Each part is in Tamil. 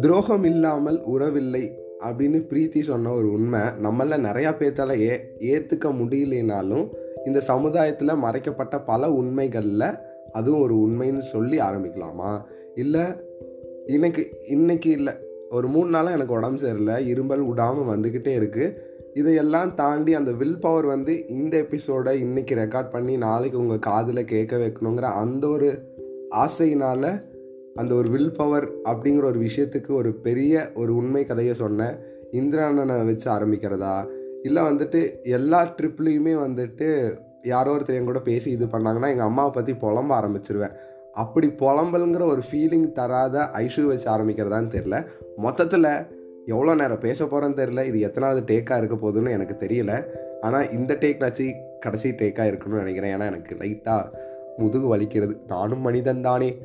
துரோகம் இல்லாமல் உறவில்லை அப்படின்னு பிரீத்தி சொன்ன ஒரு உண்மை நம்மள நிறையா பேர்த்தால ஏ ஏற்றுக்க முடியலனாலும் இந்த சமுதாயத்தில் மறைக்கப்பட்ட பல உண்மைகளில் அதுவும் ஒரு உண்மைன்னு சொல்லி ஆரம்பிக்கலாமா? இல்லை இன்னைக்கு இன்னைக்கு இல்லை. ஒரு மூணு நாளாக எனக்கு உடம்பு சரியில்லை இரும்பல் விடாமல் வந்துக்கிட்டே இருக்குது இதையெல்லாம் தாண்டி அந்த வில் பவர் வந்து இந்த எபிசோடை இன்றைக்கி ரெக்கார்ட் பண்ணி நாளைக்கு உங்கள் காதில் கேட்க வைக்கணுங்கிற அந்த ஒரு ஆசையினால் அந்த ஒரு வில் பவர் அப்படிங்கிற ஒரு விஷயத்துக்கு ஒரு பெரிய ஒரு உண்மை கதையை சொன்னேன் இந்திராணனை வச்சு ஆரம்பிக்கிறதா? இல்லை வந்துட்டு எல்லா ட்ரிப்லேயுமே வந்துட்டு யாரோ ஒருத்தர் என் கூட பேசி இது பண்ணாங்கன்னா எங்கள் அம்மாவை பற்றி புலம்ப ஆரம்பிச்சிருவேன். அப்படி புலம்பலுங்கிற ஒரு ஃபீலிங் தராத ஐஷு வச்சு ஆரம்பிக்கிறதான்னு தெரில மொத்தத்தில் எவ்வளோ நேரம் பேச போகிறேன்னு தெரில இது எத்தனாவது டேக்காக இருக்க போகுதுன்னு எனக்கு தெரியல. ஆனால் இந்த டேக்னாச்சு கடைசி டேக்காக இருக்கணும்னு நினைக்கிறேன். ஏன்னா எனக்கு லைட்டாக முதுகு வலிக்கிறது. நானும் மனிதன் தானே.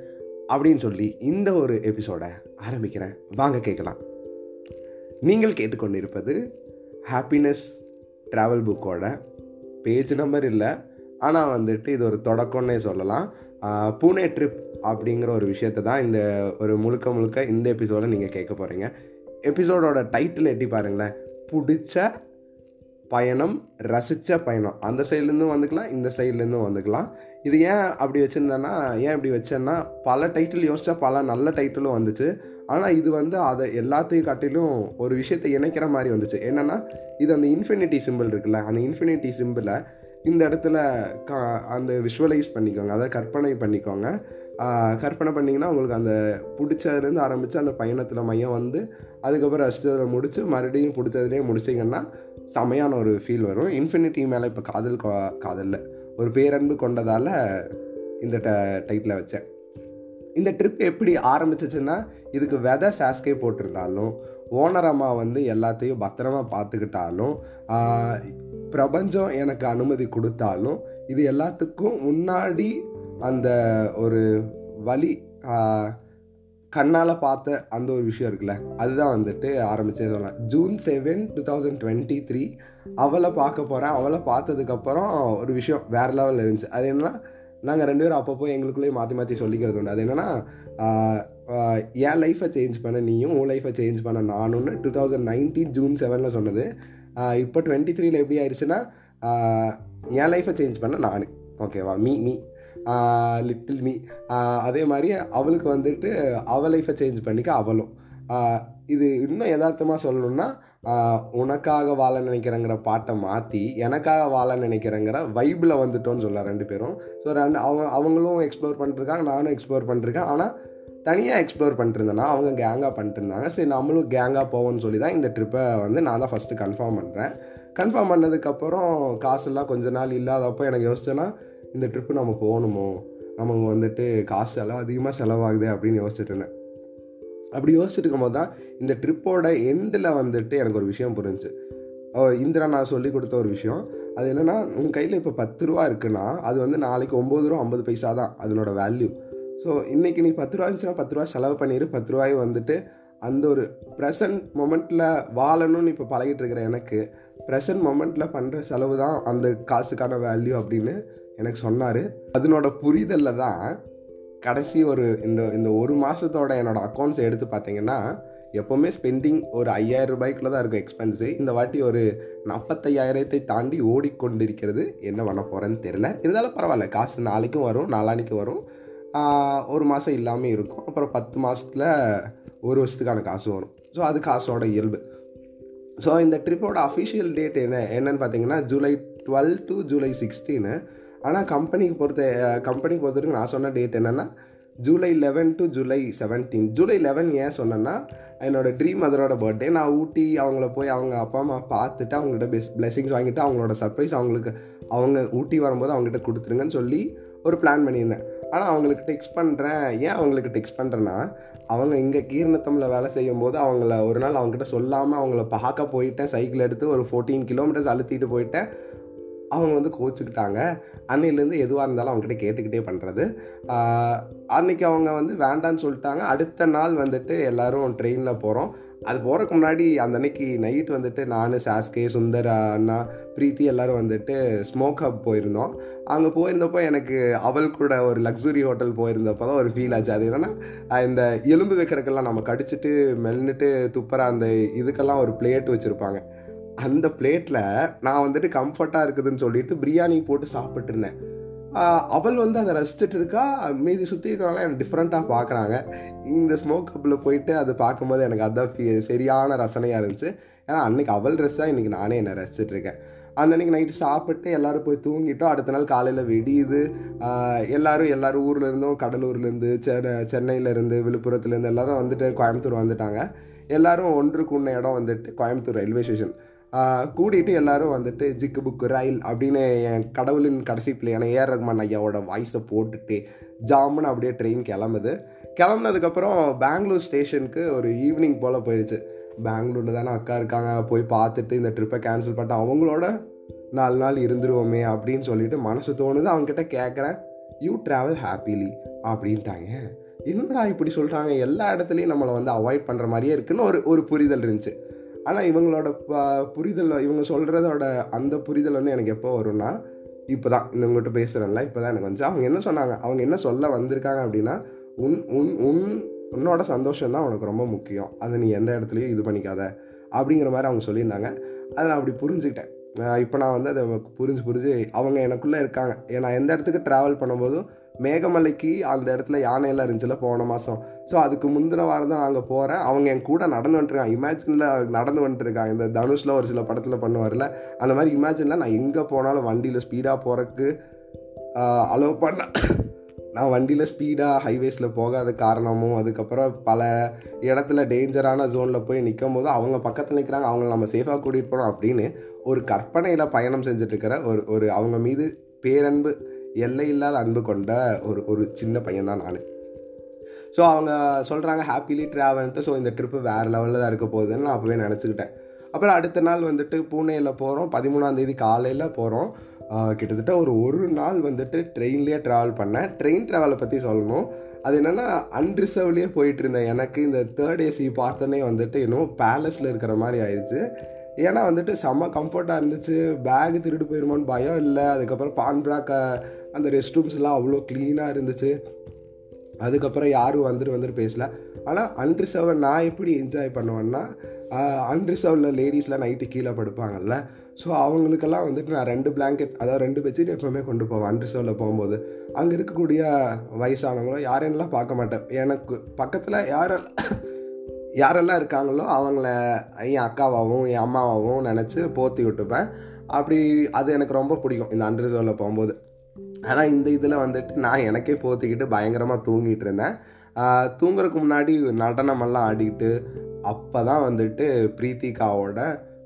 அப்படின்னு சொல்லி இந்த ஒரு எபிசோடை ஆரம்பிக்கிறேன். வாங்க கேட்கலாம். நீங்கள் கேட்டுக்கொண்டிருப்பது ஹாப்பினஸ் ட்ராவல் புக்கோட பேஜ் நம்பர் இல்லை. ஆனால் வந்துட்டு இது ஒரு தொடக்கம்னே சொல்லலாம். பூனே ட்ரிப் அப்படிங்கிற ஒரு விஷயத்தை தான் இந்த ஒரு முழுக்க முழுக்க இந்த எபிசோடை நீங்கள் கேட்க போகிறீங்க எபிசோடோட டைட்டில் எட்டி பாருங்களேன். பிடிச்ச பயணம் ரசித்த பயணம். அந்த சைட்லேருந்தும் வந்துக்கலாம் இந்த சைட்லேருந்தும் வந்துக்கலாம். இது ஏன் அப்படி வச்சுருந்தேன்னா ஏன் இப்படி வச்சேன்னா பல டைட்டில் யோசித்தா பல நல்ல டைட்டிலும் வந்துச்சு. ஆனால் இது வந்து அதை எல்லாத்தையும் காட்டிலும் ஒரு விஷயத்தை இணைக்கிற மாதிரி வந்துச்சு. என்னென்னா இது அந்த இன்ஃபினிட்டி சிம்பிள் இருக்குல்ல அந்த இன்ஃபினிட்டி சிம்பிளை இந்த இடத்துல கா அந்த விஷுவலைஸ் பண்ணிக்கோங்க. அதை கற்பனை பண்ணிக்கோங்க. கற்பனை பண்ணிங்கன்னா உங்களுக்கு அந்த பிடிச்சதுலேருந்து ஆரம்பித்து அந்த பயணத்தில் மையம் வந்து அதுக்கப்புறம் ரசித்ததில் முடித்து மறுபடியும் பிடிச்சதுலேயே முடிச்சிங்கன்னா செமையான ஒரு ஃபீல் வரும். இன்ஃபினிட்டி மேலே இப்போ காதல் காதலில். ஒரு பேரன்பு கொண்டதால் இந்த ட டைட்டில் வச்சேன். இந்த ட்ரிப் எப்படி ஆரம்பிச்சிச்சுன்னா இதுக்கு வெதை சாஸ்கே போட்டிருந்தாலும் ஓனர் அம்மா வந்து எல்லாத்தையும் பத்திரமா பார்த்துக்கிட்டாலும் பிரபஞ்சம் எனக்கு அனுமதி கொடுத்தாலும் இது எல்லாத்துக்கும் முன்னாடி அந்த ஒரு வழி கண்ணால் பார்த்த அந்த ஒரு விஷயம் இருக்குல்ல அதுதான் வந்துட்டு ஆரம்பிச்சே சொல்லலாம். June seven two thousand twenty three அவளை பார்க்க போகிறேன் அவளை பார்த்ததுக்கப்புறம் ஒரு விஷயம் வேறு லெவலில் இருந்துச்சு. அது என்னென்னா நாங்கள் ரெண்டு பேரும் அப்பப்போ எங்களுக்குள்ளேயே மாற்றி மாற்றி சொல்லிக்கிறது உண்டு. அது என்னென்னா என் லைஃப்பை சேஞ்ச் பண்ண நீயும் உன் லைஃப்பை சேஞ்ச் பண்ண நானும்னு டூ தௌசண்ட் நைன்டீன் ஜூன் செவனில் சொன்னது. இப்போ டுவெண்ட்டி த்ரீல எப்படி ஆயிடுச்சுன்னா என் லைஃப்பை சேஞ்ச் பண்ண நான். ஓகேவா மீ மீ லிட்டில் மீ அதே மாதிரி அவளுக்கு வந்துட்டு அவள் லைஃப்பை சேஞ்ச் பண்ணிக்க அவளும். இது இன்னும் யதார்த்தமாக சொல்லணும்னா உனக்காக வாழ நினைக்கிறேங்கிற பாட்டை மாற்றி எனக்காக வாழ நினைக்கிறேங்கிற வைப்பில் வந்துட்டோன்னு சொல்லலாம் ரெண்டு பேரும். ஸோ ரெண்டு அவங்க அவங்களும் எக்ஸ்ப்ளோர் பண்ணிருக்காங்க நானும் எக்ஸ்ப்ளோர் பண்ணிருக்கேன். ஆனால் தனியாக எக்ஸ்ப்ளோர் பண்ணிட்டுருந்தேன்னா அவங்க கேங்காக பண்ணிட்டுருந்தாங்க. சரி நம்மளும் கேங்காக போவோம்னு சொல்லி தான் இந்த ட்ரிப்பை வந்து நான் தான் ஃபஸ்ட்டு கன்ஃபார்ம் பண்ணுறேன் கன்ஃபார்ம் பண்ணதுக்கப்புறம் காசெல்லாம் கொஞ்ச நாள் இல்லாதப்போ எனக்கு யோசிச்சேன்னா இந்த ட்ரிப்பு நம்ம போகணுமோ? நமக்கு வந்துட்டு காசு எல்லாம் அதிகமாக செலவாகுது அப்படின்னு யோசிச்சுட்டு இருந்தேன். அப்படி யோசிச்சுட்டு இருக்கும்போது தான் இந்த ட்ரிப்போட எண்டில் வந்துட்டு எனக்கு ஒரு விஷயம் புரிஞ்சு இந்திரா நான் சொல்லி கொடுத்த ஒரு விஷயம். அது என்னென்னா உங்கள் கையில் இப்போ பத்து ரூபா இருக்குன்னா அது வந்து நாளைக்கு ஒம்பது ரூபா ஐம்பது பைசா தான் அதனோட வேல்யூ ஸோ இன்றைக்கி நீ பத்து ரூபா இருந்துச்சுன்னா பத்து ரூபா செலவு பண்ணிடு பத்து ரூபாய் வந்துட்டு அந்த ஒரு ப்ரெசன்ட் மொமெண்ட்டில் வாழணும்னு இப்போ பழகிட்டு இருக்கிற எனக்கு ப்ரெசன்ட் மொமெண்ட்டில் பண்ணுற செலவு தான் அந்த காசுக்கான வேல்யூ அப்படின்னு எனக்கு சொன்னார் அதனோட புரிதலில் தான் கடைசி ஒரு இந்த இந்த ஒரு மாதத்தோட என்னோடய அக்கௌண்ட்ஸ் எடுத்து பார்த்தீங்கன்னா எப்போவுமே ஸ்பெண்டிங் ஒரு ஐயாயிரம் ரூபாய்க்குள்ள தான் இருக்கும் எக்ஸ்பென்ஸு இந்த வாட்டி ஒரு நாற்பத்தையாயிரத்தை தாண்டி ஓடிக்கொண்டிருக்கிறது. என்ன பண்ண போகிறேன்னு தெரில இருந்தாலும் பரவாயில்ல. காசு நாளைக்கும் வரும் நாளானிக்கு வரும். ஒரு மாதம் இல்லாமல் இருக்கும். அப்புறம் பத்து மாதத்தில் ஒரு வருஷத்துக்கான காசு வரும். ஸோ அது காசோட இயல்பு. ஸோ இந்த ட்ரிப்போட அஃபிஷியல் டேட் என்ன என்னன்னு பார்த்தீங்கன்னா July twelve to July sixteen ஆனால் கம்பெனிக்கு பொறுத்த கம்பெனிக்கு பொறுத்த வரைக்கும் நான் சொன்ன டேட் என்னென்னா July eleven to July seventeen July eleven ஏன் சொன்னேன்னா என்னோடய ட்ரீம் மதரோட பர்த்டே நான் ஊட்டி அவங்கள போய் அவங்க அப்பா அம்மா பார்த்துட்டு அவங்கள்ட்ட பெஸ் பிளெஸிங்ஸ் வாங்கிட்டு அவங்களோட சர்ப்ரைஸ் அவங்களுக்கு அவங்க ஊட்டி வரும்போது அவங்ககிட்ட கொடுத்துருங்கன்னு சொல்லி ஒரு பிளான் பண்ணியிருந்தேன். ஆனால் அவங்களுக்கு டெக்ஸ்ட் பண்ணுறேன் ஏன் அவங்களுக்கு டெக்ஸ்ட் பண்ணுறேன்னா அவங்க இங்கே கீரணத்தமில் வேலை செய்யும் போது அவங்கள ஒரு நாள் அவங்ககிட்ட சொல்லாமல் அவங்கள பார்க்க போயிட்டேன். சைக்கிள் எடுத்து ஒரு ஃபோர்டீன் கிலோமீட்டர்ஸ் அழுத்திட்டு போயிட்டேன். அவங்க வந்து கோச்சுக்கிட்டாங்க. அன்னையிலேருந்து எதுவாக இருந்தாலும் அவங்ககிட்ட கேட்டுக்கிட்டே பண்ணுறது அன்னைக்கு அவங்க வந்து வேண்டான்னு சொல்லிட்டாங்க. அடுத்த நாள் வந்துட்டு எல்லாரும் ட்ரெயினில் போகிறோம் அது போகிறதுக்கு முன்னாடி அந்த அன்னைக்கு நைட் வந்துட்டு நான் சாஸ்கே சுந்தர் அண்ணா பிரீத்தி எல்லோரும் வந்துட்டு ஸ்மோக் ஹப் போயிருந்தோம். அங்கே போயிருந்தப்போ எனக்கு அவள் கூட ஒரு லக்ஸுரி ஹோட்டல் போயிருந்தப்போ தான் ஒரு ஃபீல் ஆச்சு. அது என்னென்னா இந்த எலும்பு வைக்கிறக்கெல்லாம் நம்ம கடிச்சிட்டு மெல்னுட்டு துப்புற அந்த இதுக்கெல்லாம் ஒரு பிளேட் வச்சுருப்பாங்க. அந்த பிளேட்டில் நான் வந்துட்டு கம்ஃபர்ட்டாக இருக்குதுன்னு சொல்லிட்டு பிரியாணி போட்டு சாப்பிட்ருந்தேன் அவள் வந்து அதை ரசிச்சுட்டு இருக்கா. மீதி சுற்றி இருக்கிறவங்க எனக்கு டிஃப்ரெண்ட்டாக பார்க்குறாங்க இந்த ஸ்மோக் கப்பில் போயிட்டு அது பார்க்கும்போது எனக்கு அதான் ஃபீ சரியான ரசனையாக இருந்துச்சு. ஏன்னா அன்றைக்கி அவள் ட்ரெஸ்ஸாக இன்றைக்கி நானே என்னை ரசிச்சிட்ருக்கேன் அந்த அன்றைக்கி நைட்டு சாப்பிட்டு எல்லோரும் போய் தூங்கிட்டோம். அடுத்த நாள் காலையில் வெடியுது. எல்லோரும் எல்லோரும் ஊர்லேருந்தும் கடலூர்லேருந்து சென்னை சென்னையிலேருந்து விழுப்புரத்துலேருந்து எல்லோரும் வந்துட்டு கோயம்புத்தூர் வந்துட்டாங்க. எல்லோரும் ஒன்று கூண்ண இடம் வந்துட்டு கோயம்புத்தூர் ரயில்வே ஸ்டேஷன். கூட்டிகிட்டு எல்லாரும் வந்துட்டு ஜிக்கு புக்கு ரயில் அப்படின்னு என் கடவுளின் கடைசி பிள்ளையான ஏஆர் ரஹ்மான் ஐயாவோட வாய்ஸை போட்டுட்டு ஜாமுன்னு அப்படியே ட்ரெயின் கிளம்புது. கிளம்புனதுக்கப்புறம் பெங்களூர் ஸ்டேஷனுக்கு ஒரு ஈவினிங் போல் போயிடுச்சு பெங்களூரில் தானே அக்கா இருக்காங்க போய் பார்த்துட்டு இந்த ட்ரிப்பை கேன்சல் பண்ணிட்டு அவங்களோட நாலு நாள் இருந்துருவோமே அப்படின்னு சொல்லிட்டு மனசு தோணுது. அவங்ககிட்ட கேட்குறேன் யூ ட்ராவல் ஹாப்பிலி அப்படின்ட்டாங்க. என்னடா இப்படி சொல்கிறாங்க எல்லா இடத்துலையும் நம்மளை வந்து அவாய்ட் பண்ணுற மாதிரியே இருக்குன்னு ஒரு ஒரு புரிதல் இருந்துச்சு. ஆனால் இவங்களோட புரிதல் இவங்க சொல்கிறதோட அந்த புரிதல் வந்து எனக்கு எப்போ வரும்னா இப்போ தான் இவங்ககிட்ட பேசுகிறேன்ல இப்போ தான் எனக்கு வந்துச்சு. அவங்க என்ன சொன்னாங்க? அவங்க என்ன சொல்ல வந்திருக்காங்க அப்படின்னா உன் உன் உன் உன்னோட சந்தோஷம் தான் உனக்கு ரொம்ப முக்கியம். அதை நீ எந்த இடத்துலையும் இது பண்ணிக்காத. அப்படிங்கிற மாதிரி அவங்க சொல்லியிருந்தாங்க. அதை நான் அப்படி புரிஞ்சுக்கிட்டேன். இப்போ நான் வந்து அதை புரிஞ்சு புரிஞ்சு அவங்க எனக்குள்ளே இருக்காங்க. நான் எந்த இடத்துக்கு ட்ராவல் பண்ணும்போதும் மேகமலைக்கு அந்த இடத்துல யானையெல்லாம் இருந்துச்சுல போன மாதம் ஸோ அதுக்கு முந்தின வாரம் தான் நாங்கள் போகிறேன் அவங்க என் கூட நடந்து வந்துட்டுருக்காங்க இமேஜினில் நடந்து வந்துட்டுருக்காங்க இந்த தனுஷில் ஒரு சில படத்தில் பண்ணுவார்ல அந்த மாதிரி இமேஜினில் நான் எங்கே போனாலும் வண்டியில் ஸ்பீடாக போகிறதுக்கு அலோவ் பண்ண. நான் வண்டியில் ஸ்பீடாக ஹைவேஸில் போகாத காரணமும் அதுக்கப்புறம் பல இடத்துல டேஞ்சரான ஜோனில் போய் நிற்கும் போது அவங்க பக்கத்தில் நிற்கிறாங்க அவங்கள நம்ம சேஃபாக கூட்டிகிட்டு போகிறோம் அப்படின்னு ஒரு கற்பனையில் பயணம் செஞ்சுட்ருக்கிற ஒரு ஒரு அவங்க மீது பேரன்பு எல்லையில்லாத அன்பு கொண்ட ஒரு ஒரு சின்ன பையன் தான் நான். ஸோ அவங்க சொல்கிறாங்க ஹாப்பிலி ட்ராவல்ட்டு ஸோ இந்த ட்ரிப்பு வேறு லெவலில் தான் இருக்க போகுதுன்னு நான் அப்போவே நினச்சிக்கிட்டேன். அப்புறம் அடுத்த நாள் வந்துட்டு பூனேயில் போகிறோம் பதிமூணாந்தேதி காலையில் போகிறோம் கிட்டத்தட்ட ஒரு ஒரு நாள் வந்துட்டு ட்ரெயின்லேயே ட்ராவல் பண்ணேன். ட்ரெயின் ட்ராவலை பற்றி சொல்லணும். அது என்னென்னா அன்ரிசர்வ்லேயே போயிட்டு இருந்தேன். எனக்கு இந்த தேர்ட் ஏசி பார்த்தோன்னே வந்துட்டு இன்னும் பேலஸில் இருக்கிற மாதிரி ஆயிடுச்சு. ஏன்னா வந்துட்டு செம்ம கம்ஃபர்ட்டாக இருந்துச்சு. பேக் திருட்டு போயிருமோன்னு பயம் இல்லை. அதுக்கப்புறம் பான் பிராக்கை அந்த ரெஸ்ட் ரூம்ஸ்லாம் அவ்வளோ க்ளீனாக இருந்துச்சு. அதுக்கப்புறம் யாரும் வந்துட்டு வந்துட்டு பேசல. ஆனால் அன்ரிசர்வை நான் எப்படி என்ஜாய் பண்ணுவேன்னா அன்ரிசர்வில் லேடிஸ்லாம் நைட்டு கீழே படுப்பாங்கல்ல. ஸோ அவங்களுக்கெல்லாம் வந்துட்டு நான் ரெண்டு பிளாங்கெட் அதாவது ரெண்டு பெட்ஷீட் எப்போவுமே கொண்டு போவேன் அன்ரிசர்வில் போகும்போது. அங்கே இருக்கக்கூடிய வயசானவங்களோ யாரையெல்லாம் பார்க்க மாட்டேன். எனக்கு பக்கத்தில் யாரெல்லாம் யாரெல்லாம் இருக்காங்களோ அவங்கள என் அக்காவாகவும் என் அம்மாவாகவும் நினச்சி போற்றி விட்டுப்பேன். அப்படி அது எனக்கு ரொம்ப பிடிக்கும் இந்த அன்ரிசர்வில் போகும்போது. ஆனால் இந்த இதில் வந்துட்டு நான் எனக்கே போத்திக்கிட்டு பயங்கரமாக தூங்கிட்டு இருந்தேன். தூங்குறதுக்கு முன்னாடி நடனமெல்லாம் ஆடிக்கிட்டு அப்போ தான் வந்துட்டு பிரீத்திகாவோட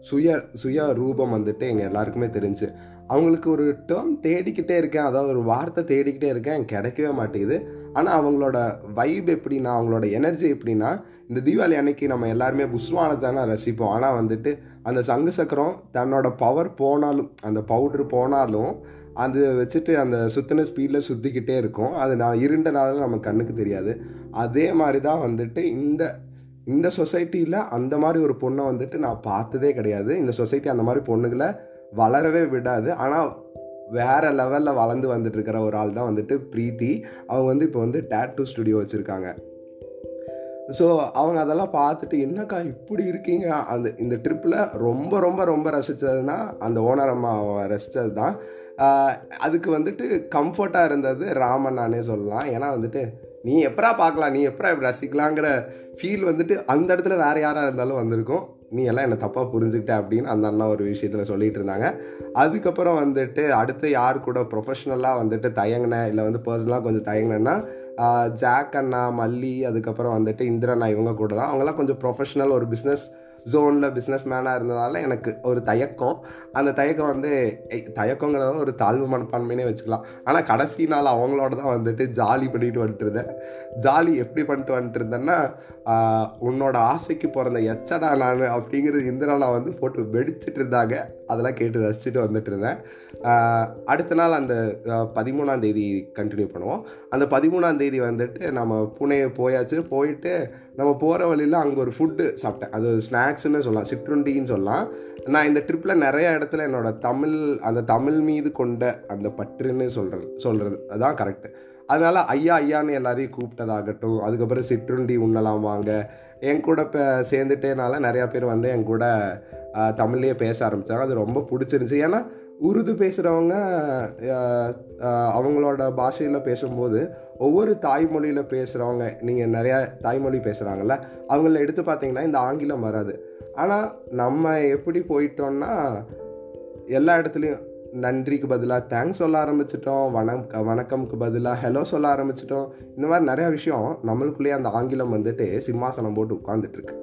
சுய சுய ரூபம் வந்துட்டு எங்கள் எல்லாருக்குமே தெரிஞ்சு. அவங்களுக்கு ஒரு டேர்ம் தேடிக்கிட்டே இருக்கேன். அதாவது ஒரு வார்த்தை தேடிக்கிட்டே இருக்கேன். கிடைக்கவே மாட்டேங்குது. ஆனால் அவங்களோட வைப் எப்படின்னா அவங்களோட எனர்ஜி எப்படின்னா இந்த தீபாவளி அன்னைக்கு நம்ம எல்லாருமே புஸ்வானத்தை தானே ரசிப்போம். ஆனால் வந்துட்டு அந்த சங்கு சக்கரம் தன்னோட பவர் போனாலும் அந்த பவுட்ரு போனாலும் அது வச்சுட்டு அந்த சுத்தின ஸ்பீடில் சுற்றிக்கிட்டே இருக்கும். அது நான் இருண்டனால நம்ம கண்ணுக்கு தெரியாது. அதே மாதிரி தான் வந்துட்டு இந்த இந்த சொசைட்டியில் அந்த மாதிரி ஒரு பொண்ணை வந்துட்டு நான் பார்த்ததே கிடையாது. இந்த சொசைட்டி அந்த மாதிரி பொண்ணுகளை வளரவே விடாது. ஆனால் வேறு லெவலில் வளர்ந்து வந்துட்டு இருக்கிற ஒரு ஆள் தான் வந்துட்டு ப்ரீத்தி. அவங்க வந்து இப்போ வந்து டேட்டூ ஸ்டுடியோ வச்சுருக்காங்க. ஸோ அவங்க அதெல்லாம் பார்த்துட்டு என்னக்கா இப்படி இருக்கீங்க? அந்த இந்த ட்ரிப்பில் ரொம்ப ரொம்ப ரொம்ப ரசித்ததுன்னா அந்த ஓனர் அம்மா ரசித்தது தான் அதுக்கு வந்துட்டு கம்ஃபர்ட்டாக இருந்தது ராமன் நானே சொல்லலாம். ஏன்னா வந்துட்டு நீ எப்பரா பார்க்கலாம்? நீ எப்பரா இப்படி ரசிக்கலாங்கிற ஃபீல் வந்துட்டு அந்த இடத்துல வேறு யாராக இருந்தாலும் வந்திருக்கும். நீ எல்லாம் என்னை தப்பாக புரிஞ்சுக்கிட்ட? அப்படின்னு அந்த அண்ணா ஒரு விஷயத்தில் சொல்லிகிட்டு இருந்தாங்க. அதுக்கப்புறம் வந்துட்டு அடுத்து யார் கூட ப்ரொஃபஷ்னலாக வந்துட்டு தயங்கினேன் இல்லை வந்து பர்சனலாக கொஞ்சம் தயங்கினேன்னா ஜாக் அண்ணா மல்லி அதுக்கப்புறம் வந்துட்டு இந்திரண்ணா இவங்க கூட தான். அவங்களாம் கொஞ்சம் ப்ரொஃபஷனல் ஒரு பிஸ்னஸ் ஜோனில் பிஸ்னஸ் மேனாக இருந்ததால் எனக்கு ஒரு தயக்கம். அந்த தயக்கம் வந்து தயக்கங்கிறத ஒரு தாழ்வு மனப்பான்மைனே வச்சுக்கலாம். ஆனால் கடைசி நாள் அவங்களோட தான் வந்துட்டு ஜாலி பண்ணிட்டு வந்துட்டு இருந்தேன். ஜாலி எப்படி பண்ணிட்டு வந்துட்டு இருந்தேன்னா உன்னோட ஆசைக்கு பிறந்த எச்சடா நான் அப்படிங்கிறது இந்திரா நான் வந்து போட்டு வெடிச்சிட்டு இருந்தாங்க. அதெல்லாம் கேட்டு ரசிச்சுட்டு வந்துட்டு இருந்தேன். அடுத்த நாள் அந்த பதிமூணாம் தேதி கண்டினியூ பண்ணுவோம். அந்த பதிமூணாம் தேதி வந்துட்டு நம்ம புனே போயாச்சு போயிட்டு நம்ம போகிற வழியில் அங்கே ஒரு ஃபுட்டு சாப்பிட்டேன். அது ஸ்நாக்ஸ்னு சொல்லலாம் சிற்றுண்டின்னு சொல்லலாம். நான் இந்த ட்ரிப்பில் நிறைய இடத்துல என்னோடய தமிழ் அந்த தமிழ் மீது கொண்ட அந்த பற்றுன்னு சொல்கிறது சொல்கிறது அதுதான் கரெக்டு அதனால் ஐயா ஐயான்னு எல்லாரையும் கூப்பிட்டதாகட்டும். அதுக்கப்புறம் சிற்றுண்டி உண்ணலாம் வாங்க. என் கூட இப்போ சேர்ந்துட்டேனால நிறையா பேர் வந்து என் கூட தமிழ்லேயே பேச ஆரம்பித்தாங்க அது ரொம்ப பிடிச்சிருந்துச்சி. ஏன்னா உருது பேசுகிறவங்க அவங்களோட பாஷையில் பேசும்போது ஒவ்வொரு தாய்மொழியில் பேசுகிறவங்க நீங்கள் நிறையா தாய்மொழி பேசுகிறாங்கல்ல அவங்கள எடுத்து பார்த்தீங்கன்னா இந்த ஆங்கிலம் வராது. ஆனால் நம்ம எப்படி போயிட்டோம்னா எல்லா இடத்துலையும் நன்றிக்கு பதிலாக தேங்க்ஸ் சொல்ல ஆரம்பிச்சிட்டோம் வணம் வணக்கம்க்கு பதிலாக ஹலோ சொல்ல ஆரம்பிச்சிட்டோம். இந்த மாதிரி நிறையா விஷயம் நம்மளுக்குள்ளேயே அந்த ஆங்கிலம் வந்துட்டு சிம்மாசனம் போட்டு உட்காந்துட்ருக்கு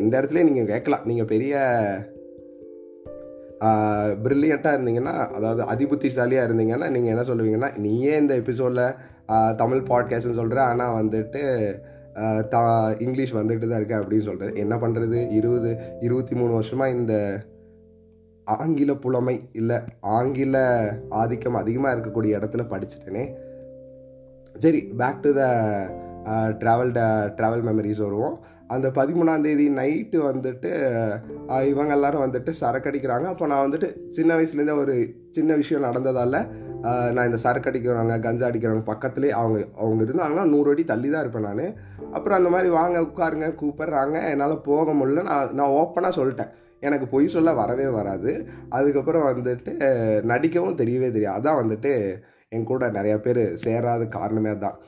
இந்த இடத்துல நீங்கள் கேட்கலாம். நீங்கள் பெரிய ப்ரில்லியண்ட்டாக இருந்தீங்கன்னா அதாவது அதிபுத்திசாலியாக இருந்தீங்கன்னா நீங்கள் என்ன சொல்லுவீங்கன்னா நீயே இந்த எபிசோடில் தமிழ் பாட்காஸ்ட்னு சொல்கிற ஆனால் வந்துட்டு தா இங்கிலீஷ் வந்துட்டு தான் இருக்கு அப்படின்னு சொல்கிறது என்ன பண்ணுறது இருபது இருபத்தி மூணு வருஷமாக இந்த ஆங்கில புலமை இல்லை ஆங்கில ஆதிக்கம் அதிகமாக இருக்கக்கூடிய இடத்துல படிச்சுட்டேனே. சரி back to the travel travel memories வருவோம். அந்த பதிமூணாம் தேதி நைட்டு வந்துட்டு இவங்க எல்லாரும் வந்துட்டு சரக்கு அடிக்கிறாங்க அப்போ நான் வந்துட்டு சின்ன வயசுலேருந்தே ஒரு சின்ன விஷயம் நடந்ததால் நான் இந்த சரக்கு அடிக்கிறவங்க கஞ்சா அடிக்கிறவங்க பக்கத்துலேயே அவங்க அவங்க இருந்தாங்கன்னா நூறு அடி தள்ளி தான் இருப்பேன் நான். அப்புறம் அந்த மாதிரி வாங்க உட்காருங்க கூப்பிட்றாங்க. என்னால் போக முடியல. நான் நான் ஓப்பனாக சொல்லிட்டேன். எனக்கு பொய் சொல்ல வரவே வராது. அதுக்கப்புறம் வந்துட்டு நடிக்கவும் தெரியவே தெரியாது. அதான் வந்துட்டு என் கூட நிறையா பேர் சேராத காரணமே தான்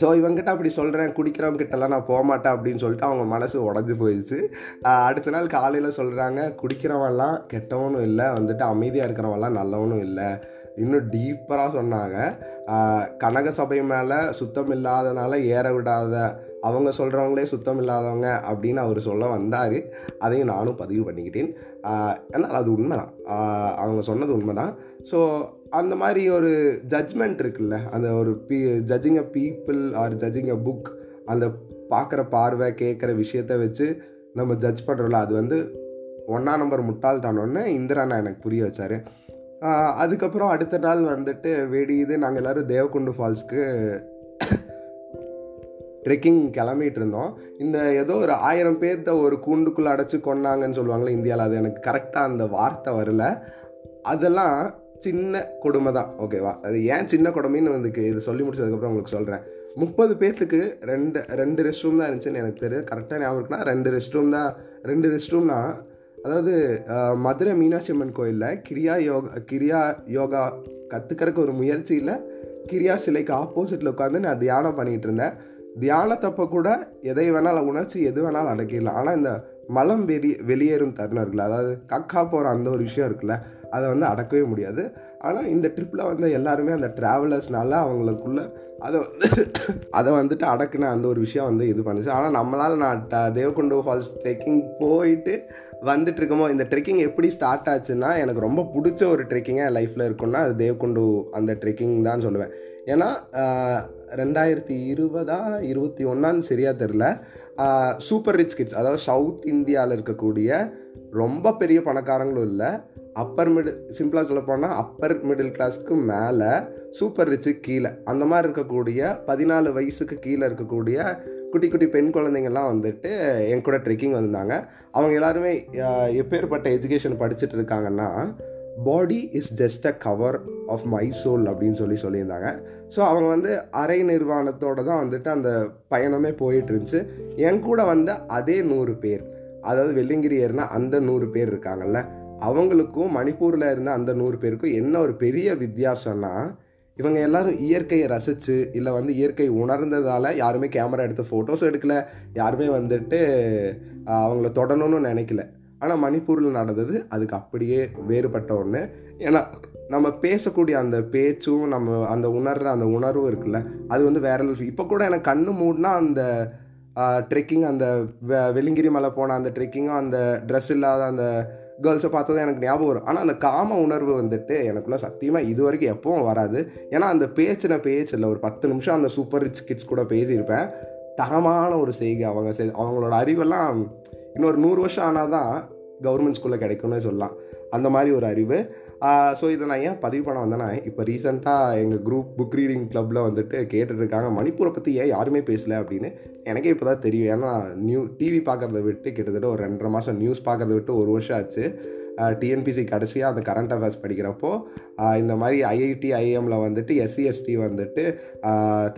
ஸோ இவங்ககிட்ட அப்படி சொல்கிறேன் குடிக்கிறவங்ககிட்டலாம் நான் போகமாட்டேன் அப்படின்னு சொல்லிட்டு அவங்க மனசு உடஞ்சி போயிடுச்சு. அடுத்த நாள் காலையில் சொல்கிறாங்க குடிக்கிறவன்லாம் கெட்டவனும் இல்லை வந்துட்டு அமைதியாக இருக்கிறவன்லாம் நல்லவனும் இல்லை. இன்னும் டீப்பராக சொன்னாங்க. கனக சபை மேலே சுத்தம் இல்லாதனால ஏற விடாத அவங்க சொல்கிறவங்களே சுத்தம் இல்லாதவங்க அப்படின்னு அவர் சொல்ல வந்தார். அதையும் நானும் பதிவு பண்ணிக்கிட்டேன். ஆனால் அது உண்மை தான் அவங்க சொன்னது உண்மை தான் ஸோ அந்த மாதிரி ஒரு ஜட்ஜ்மெண்ட் இருக்குல்ல? அந்த ஒரு be judging a people are judging a book அந்த பார்க்குற பார்வை கேட்குற விஷயத்த வச்சு நம்ம ஜட்ஜ் பண்ணுறோம்ல அது வந்து ஒன்றா நம்பர் முட்டாள் இந்திராண்ணா எனக்கு புரிய வச்சார். அதுக்கப்புறம் அடுத்த நாள் வந்துட்டு வெடியுது நாங்கள் எல்லோரும் தேவகுண்டு ஃபால்ஸ்க்கு ட்ரெக்கிங் கிளம்பிட்டு இருந்தோம். இந்த ஏதோ ஒரு ஆயிரம் பேர்த்த ஒரு கூண்டுக்குள்ளே அடைச்சி கொண்டாங்கன்னு சொல்லுவாங்களே இந்தியாவில் அது எனக்கு கரெக்டாக அந்த வார்த்தை வரல. அதெல்லாம் சின்ன கொடுமை தான். ஓகேவா அது ஏன் சின்ன கொடுமைன்னு வந்து இது சொல்லி முடிச்சதுக்கப்புறம் உங்களுக்கு சொல்கிறேன் முப்பது பேர்த்துக்கு ரெண்டு ரெண்டு ரெஸ்ட் ரூம் தான் இருந்துச்சுன்னு எனக்கு தெரியுது. கரெக்டாக ஞாபகம் இருக்குன்னா ரெண்டு ரெஸ்ட் ரூம் தான் ரெண்டு ரெஸ்ட் ரூம்னா அதாவது மதுரை மீனாட்சி அம்மன் கோயிலில் கிரியா யோகா கிரியா யோகா கற்றுக்கிறதுக்கு ஒரு முயற்சியில் கிரியா சிலைக்கு ஆப்போசிட்டில் உட்காந்து நான் தியானம் பண்ணிகிட்டு இருந்தேன். தியானத்தப்போ கூட எதை வேணாலும் உணர்ச்சி எது வேணாலும் அடக்கிடலாம். ஆனால் இந்த மலம் வெளி வெளியேறும் தருணம் இருக்குல்ல அதாவது கக்கா போகிற அந்த ஒரு விஷயம் இருக்குல்ல அதை வந்து அடக்கவே முடியாது. ஆனால் இந்த ட்ரிப்பில் வந்து எல்லாருமே அந்த ட்ராவலர்ஸ்னால அவங்களுக்குள்ள அதை வந்து அதை வந்துட்டு அடக்குன அந்த ஒரு விஷயம் வந்து இது பண்ணுச்சு. ஆனால் நம்மளால் நான் தேவகுண்டு ஃபால்ஸ் ட்ரெக்கிங் போயிட்டு வந்துட்டு இருக்கமோ இந்த ட்ரெக்கிங் எப்படி ஸ்டார்ட் ஆச்சுன்னா எனக்கு ரொம்ப பிடிச்ச ஒரு ட்ரெக்கிங்காக என் லைஃப்பில் இருக்குன்னா அது தேவகுண்டு அந்த ட்ரெக்கிங் தான் சொல்லுவேன். ஏன்னா ரெண்டாயிரத்தி இருபதா இருபத்தி ஒன்றான்னு சரியாக தெரில சூப்பர் ரிச் கிட்ஸ் அதாவது சவுத் இந்தியாவில் இருக்கக்கூடிய ரொம்ப பெரிய பணக்காரங்களும் இல்லை. அப்பர் மிடில் சிம்பிளாக சொல்ல போனால் அப்பர் மிடில் கிளாஸ்க்கு மேலே சூப்பர் ரிச்சு கீழே அந்த மாதிரி இருக்கக்கூடிய பதினாலு வயசுக்கு கீழே இருக்கக்கூடிய குட்டி குட்டி பெண் குழந்தைங்கள்லாம் வந்துட்டு என் கூட ட்ரெக்கிங் வந்திருந்தாங்க. அவங்க எல்லாருமே எப்பேற்பட்ட எஜுகேஷன் படிச்சுட்டு இருக்காங்கன்னா body is just a cover of my soul அப்படின்னு சொல்லி சொல்லியிருந்தாங்க. ஸோ அவங்க வந்து அரை நிர்வாணத்தோடு தான் வந்துட்டு அந்த பயணமே போயிட்டு இருந்துச்சு என் கூட வந்த அதே நூறு பேர் அதாவது வெள்ளிங்கிரியர்னா அந்த நூறு பேர் இருக்காங்கல்ல அவங்களுக்கும் மணிப்பூரில் இருந்த அந்த நூறு பேருக்கும் என்ன ஒரு பெரிய வித்தியாசம்னா இவங்க எல்லாரும் இயற்கையை ரசித்து இல்லை வந்து இயற்கை உணர்ந்ததால் யாருமே கேமரா எடுத்து ஃபோட்டோஸ் எடுக்கல யாருமே வந்துட்டு அவங்கள தொடணும்னு நினைக்கல. ஆனால் மணிப்பூரில் நடந்தது. அதுக்கு அப்படியே வேறுபட்ட ஒன்று ஏன்னா நம்ம பேசக்கூடிய அந்த பேச்சும் நம்ம அந்த உணர்கிற அந்த உணர்வும் இருக்குல்ல அது வந்து வேற இப்போ கூட எனக்கு கண்ணு மூடினா அந்த ட்ரெக்கிங் அந்த வெளிங்கிரி மலை போன அந்த ட்ரெக்கிங்கும் அந்த ட்ரெஸ் இல்லாத அந்த கேர்ள்ஸை பார்த்ததும் எனக்கு ஞாபகம் வரும். ஆனால் அந்த காம உணர்வு வந்துட்டு எனக்குள்ள சத்தியமாக இது வரைக்கும் எப்பவும் வராது. ஏன்னா அந்த பேச்சின பேச்சு இல்லை ஒரு பத்து நிமிஷம் அந்த சூப்பர் ரிச் கிட்ஸ் கூட பேசியிருப்பேன். தரமான ஒரு செய்கை அவங்க செய் அவங்களோட அறிவெல்லாம் இன்னொரு நூறு வருஷம் ஆனால் தான் கவர்மெண்ட் ஸ்கூலில் கிடைக்கும்னு சொல்லலாம். அந்த மாதிரி ஒரு அறிவு. ஸோ இதை நான் ஏன் பதிவு பண்ண வந்தேன்னா இப்போ ரீசெண்டாக எங்கள் குரூப் புக் ரீடிங் கிளப்பில் வந்துட்டு கேட்டுட்ருக்காங்க மணிப்பூரை பற்றி ஏன் யாருமே பேசலை அப்படின்னு எனக்கே இப்போ தான் தெரியும். ஏன்னா நியூ டிவி பார்க்குறத விட்டு கிட்டத்தட்ட ஒரு ரெண்டரை மாதம் நியூஸ் பார்க்குறத விட்டு ஒரு வருஷம் ஆச்சு. டிஎன்பிசி கடைசியாக அந்த கரண்ட் அஃபேர்ஸ் படிக்கிறப்போ இந்த மாதிரி ஐஐடி ஐஎம்மில் வந்துட்டு எஸ்சிஎஸ்டி வந்துட்டு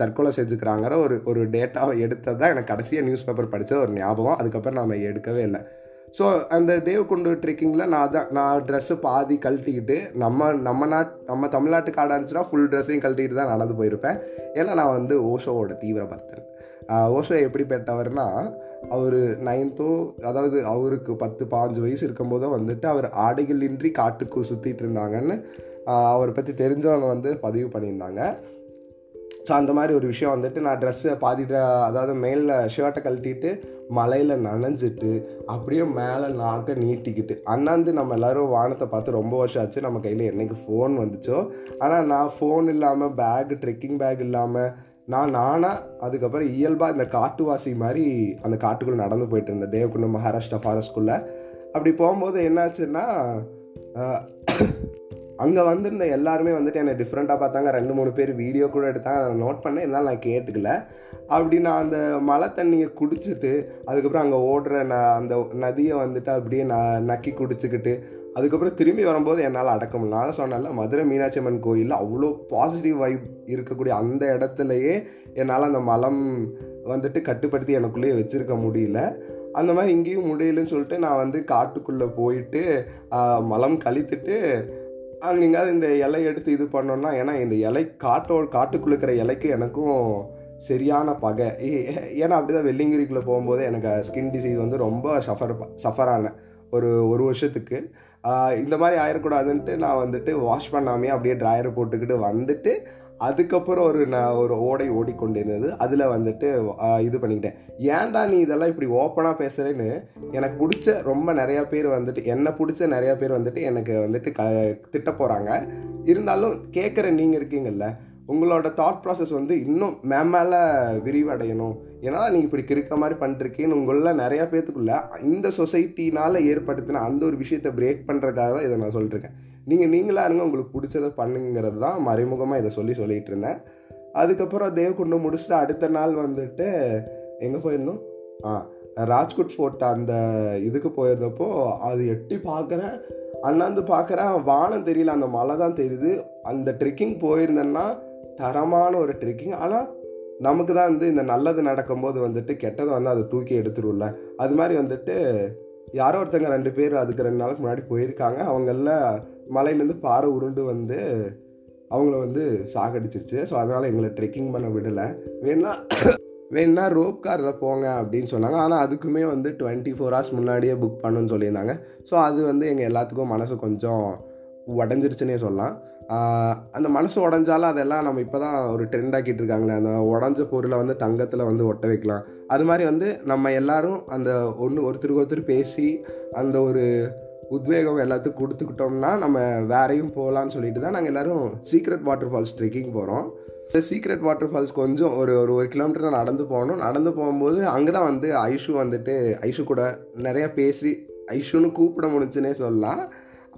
தற்கொலை செஞ்சுக்கிறாங்கிற ஒரு ஒரு டேட்டாவை எடுத்தது தான் எனக்கு கடைசியாக நியூஸ் பேப்பர் படித்தது ஒரு ஞாபகம். அதுக்கப்புறம் நம்ம எடுக்கவே இல்லை. ஸோ அந்த தேவக்குண்டு ட்ரெக்கிங்கில் நான் தான் நான் ட்ரெஸ்ஸு பாதி கழட்டிக்கிட்டு நம்ம நம்ம நாட் நம்ம தமிழ்நாட்டு காடாக இருந்துச்சுன்னா ஃபுல் ட்ரெஸ்ஸையும் கழட்டிக்கிட்டு தான் நடந்து போயிருப்பேன். ஏன்னா நான் வந்து ஓஷோவோட தீவிர பக்தன் ஓஷோ எப்படிப்பட்டவர்னா அவர் நைன்த்தோ அதாவது அவருக்கு பத்து பாஞ்சு வயசு இருக்கும்போதோ வந்துட்டு அவர் ஆடைகளின்றி காட்டுக்கு சுற்றிட்டு இருந்தாங்கன்னு அவரை பற்றி தெரிஞ்சவங்க வந்து பதிவு பண்ணியிருந்தாங்க. ஸோ அந்த மாதிரி ஒரு விஷயம் வந்துட்டு நான் ட்ரெஸ்ஸை பாதிட்ட அதாவது மேலில் ஷர்ட்டை கழட்டிட்டு மலையில் நனைஞ்சிட்டு அப்படியே மேலே நாக்க நீட்டிக்கிட்டு. அண்ணாந்து நம்ம எல்லோரும் வானத்தை பார்த்து ரொம்ப வருஷம் ஆச்சு. நம்ம கையில் என்றைக்கு ஃபோன் வந்துச்சோ. ஆனால் நான் ஃபோன் இல்லாமல் பேக் ட்ரெக்கிங் பேக் இல்லாமல் நான் நானாக அதுக்கப்புறம் இயல்பாக இந்த காட்டுவாசி மாதிரி அந்த காட்டுக்குள்ளே நடந்து போயிட்டு இருந்தேன். தேவகுண்டம் மகாராஷ்டிரா ஃபாரஸ்ட்குள்ளே அப்படி போகும்போது என்னாச்சுன்னா அங்கே வந்திருந்த எல்லாருமே வந்துட்டு என்னை டிஃப்ரெண்ட்டாக பார்த்தாங்க. ரெண்டு மூணு பேர் வீடியோ கூட எடுத்தாங்க. அதை நோட் பண்ணேன். இருந்தாலும் நான் கேட்டுக்கல. அப்படி நான் அந்த மழை தண்ணியை குடிச்சிட்டு அதுக்கப்புறம் அங்கே ஓடுற ந அந்த நதியை வந்துட்டு அப்படியே நான் நக்கி குடிச்சிக்கிட்டு அதுக்கப்புறம் திரும்பி வரும்போது என்னால் அடக்க முடியல. நான் சொன்னால மதுரை மீனாட்சி அம்மன் கோயிலில் அவ்வளோ பாசிட்டிவ் வைப் இருக்கக்கூடிய அந்த இடத்துலையே என்னால் அந்த மலம் வந்துட்டு கட்டுப்படுத்தி எனக்குள்ளேயே வச்சுருக்க முடியல. அந்த மாதிரி இங்கேயும் முடியலன்னு சொல்லிட்டு நான் வந்து காட்டுக்குள்ளே போயிட்டு மலம் கழித்துட்டு அங்கே எங்கேயாவது இந்த இலை எடுத்து இது பண்ணோன்னா ஏன்னா இந்த இலை காட்டோ காட்டுக்குள்ள இருக்கிற இலைக்கு எனக்கும் சரியான பகை. ஏன்னா அப்படி தான் வெள்ளிங்கிரிக்குள்ளே போகும்போது எனக்கு ஸ்கின் டிசீஸ் வந்து ரொம்ப சஃபர் சஃபர் ஆனேன். ஒரு ஒரு வருஷத்துக்கு. இந்த மாதிரி ஆயிடக்கூடாதுன்ட்டு நான் வந்துட்டு வாஷ் பண்ணாமே அப்படியே ட்ராயர் போட்டுக்கிட்டு வந்துட்டு அதுக்கப்புறம் ஒரு நான் ஒரு ஓடை ஓடிக்கொண்டிருந்தது. அதில் வந்துட்டு இது பண்ணிக்கிட்டேன். ஏன்டா நீ இதெல்லாம் இப்படி ஓப்பனாக பேசுகிறேன்னு எனக்கு பிடிச்ச ரொம்ப நிறையா பேர் வந்துட்டு என்னை பிடிச்ச நிறையா பேர் வந்துட்டு எனக்கு வந்துட்டு க திட்ட போகிறாங்க இருந்தாலும் கேட்குற நீங்கள் இருக்கீங்கல்ல உங்களோட தாட் ப்ராசஸ் வந்து இன்னும் மேம் மேலே விரிவடையணும். ஏன்னா நீங்கள் இப்படி கிறுக்க மாதிரி பண்ணிருக்கீன்னு உங்களில் நிறையா பேத்துக்குள்ள இந்த சொசைட்டினால் ஏற்படுத்தின அந்த ஒரு விஷயத்தை பிரேக் பண்ணுறதுக்காக தான் இதை நான் சொல்லிட்டுருக்கேன் நீங்கள் நீங்களாக இருங்க உங்களுக்கு பிடிச்சதை பண்ணுங்கிறது தான் மறைமுகமாக இதை சொல்லி சொல்லிகிட்டு இருந்தேன். அதுக்கப்புறம் தேவகுண்டம் முடிச்சுட்டு அடுத்த நாள் வந்துட்டு எங்கே போயிருந்தோம்? ஆ ராஜ்கோட் ஃபோர்ட் அந்த இதுக்கு போயிருந்தப்போ அது எட்டி பார்க்குறேன் அண்ணாந்து பார்க்குறேன் வானம் தெரியல அந்த மலை தான் தெரியுது. அந்த ட்ரெக்கிங் போயிருந்தேன்னா தரமான ஒரு ட்ரெக்கிங் ஆனால் நமக்கு தான் வந்து இந்த நல்லது நடக்கும்போது வந்துட்டு கெட்டதை வந்து அதை தூக்கி எடுத்துரும்ல. அது மாதிரி வந்துட்டு யாரோ ஒருத்தங்க ரெண்டு பேர் அதுக்கு ரெண்டு நாளுக்கு முன்னாடி போயிருக்காங்க. அவங்களில் மலையிலேருந்து பாறை உருண்டு வந்து அவங்கள வந்து சாகடிச்சிருச்சு. ஸோ அதனால் எங்களை ட்ரெக்கிங் பண்ண விடலை. வேணா வேணா ரோப் காரில் போங்க அப்படின்னு சொன்னாங்க. ஆனால் அதுக்குமே வந்து டுவெண்ட்டி ஃபோர் ஹவர்ஸ் முன்னாடியே புக் பண்ணுன்னு சொல்லியிருந்தாங்க. ஸோ அது வந்து எங்கள் எல்லாத்துக்கும் மனசு கொஞ்சம் உடஞ்சிருச்சுன்னே சொல்லலாம். அந்த மனசு உடஞ்சாலும் அதெல்லாம் நம்ம இப்போ தான் ஒரு ட்ரெண்ட் ஆக்கிட்டு இருக்காங்களே அந்த உடஞ்ச பொருளை வந்து தங்கத்தில் வந்து ஒட்ட வைக்கலாம். அது மாதிரி வந்து நம்ம எல்லாரும் அந்த ஒன்று ஒருத்தருக்கு ஒருத்தர் பேசி அந்த ஒரு உத்வேகம் எல்லாத்துக்கும் கொடுத்துக்கிட்டோம்னா நம்ம வேறையும் போகலான்னு சொல்லிட்டு தான் நாங்கள் எல்லோரும் சீக்ரெட் வாட்டர் ஃபால்ஸ் ட்ரெக்கிங் போகிறோம் இந்த சீக்ரெட் வாட்டர் ஃபால்ஸ் கொஞ்சம் ஒரு ஒரு ஒரு கிலோமீட்டர் நடந்து போகணும். நடந்து போகும்போது அங்கே தான் வந்து ஐஷு வந்துட்டு ஐஷு கூட நிறையா பேசி ஐஷுன்னு கூப்பிட முடிச்சுன்னே சொல்லலாம்.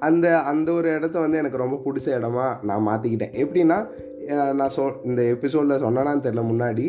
அந்த அந்த ஒரு இடத்த வந்து எனக்கு ரொம்ப பிடிச்ச இடமா நான் மாற்றிக்கிட்டேன் எப்படின்னா நான் சொ இந்த எபிசோடில் சொன்னேனான்னு தெரில முன்னாடி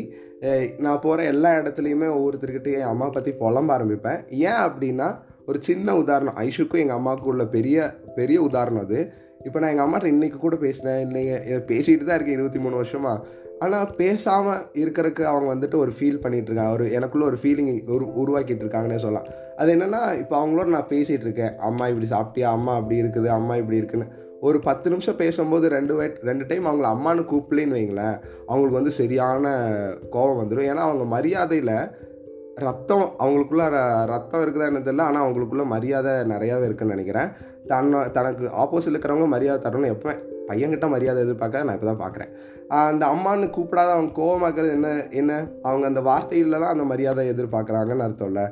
நான் போகிற எல்லா இடத்துலையுமே ஒவ்வொருத்தருக்கிட்டே என் அம்மா பற்றி புலம்ப ஆரம்பிப்பேன். ஏன் அப்படின்னா ஒரு சின்ன உதாரணம். ஐஷுக்கும் எங்கள் அம்மாவுக்கும் உள்ள பெரிய பெரிய உதாரணம் அது. இப்போ நான் எங்கள் அம்மாட்ட இன்றைக்கி கூட பேசினேன். இன்னைக்கு பேசிகிட்டு தான் இருக்கேன் இருபத்தி மூணு வருஷமாக ஆனால் பேசாமல் இருக்கிறதுக்கு அவங்க வந்துட்டு ஒரு ஃபீல் பண்ணிகிட்ருக்காங்க ஒரு எனக்குள்ளே ஒரு ஃபீலிங் உரு உருவாக்கிட்டு இருக்காங்கன்னே சொல்லலாம். அது என்னென்னா இப்போ அவங்களோட நான் பேசிகிட்டு இருக்கேன். அம்மா இப்படி சாப்பிட்டியா? அம்மா அப்படி இருக்குது. அம்மா இப்படி இருக்குன்னு. ஒரு பத்து நிமிஷம் பேசும்போது ரெண்டு வை ரெண்டு டைம் அவங்கள அம்மானு கூப்பிடலேன்னு வைங்களேன் அவங்களுக்கு வந்து சரியான கோபம் வந்துடும் ஏன்னா அவங்க மரியாதையில் ரத்தம் அவங்களுக்குள்ள ரத்தம் இருக்குதா என்ன தெரியல. ஆனால் அவங்களுக்குள்ள மரியாதை நிறையாவே இருக்குன்னு நினைக்கிறேன். தன்னை தனக்கு ஆப்போசிட் இருக்கிறவங்க மரியாதை தரணும் எப்போ பையன்கிட்ட மரியாதை எதிர்பார்க்க நான் இப்போ தான் பார்க்குறேன் அந்த அம்மான்னு கூப்பிடாத அவங்க கோவமாக்குறது என்ன என்ன? அவங்க அந்த வார்த்தையில் தான் அந்த மரியாதை எதிர்பார்க்குறாங்கன்னு அர்த்தம் இல்லை.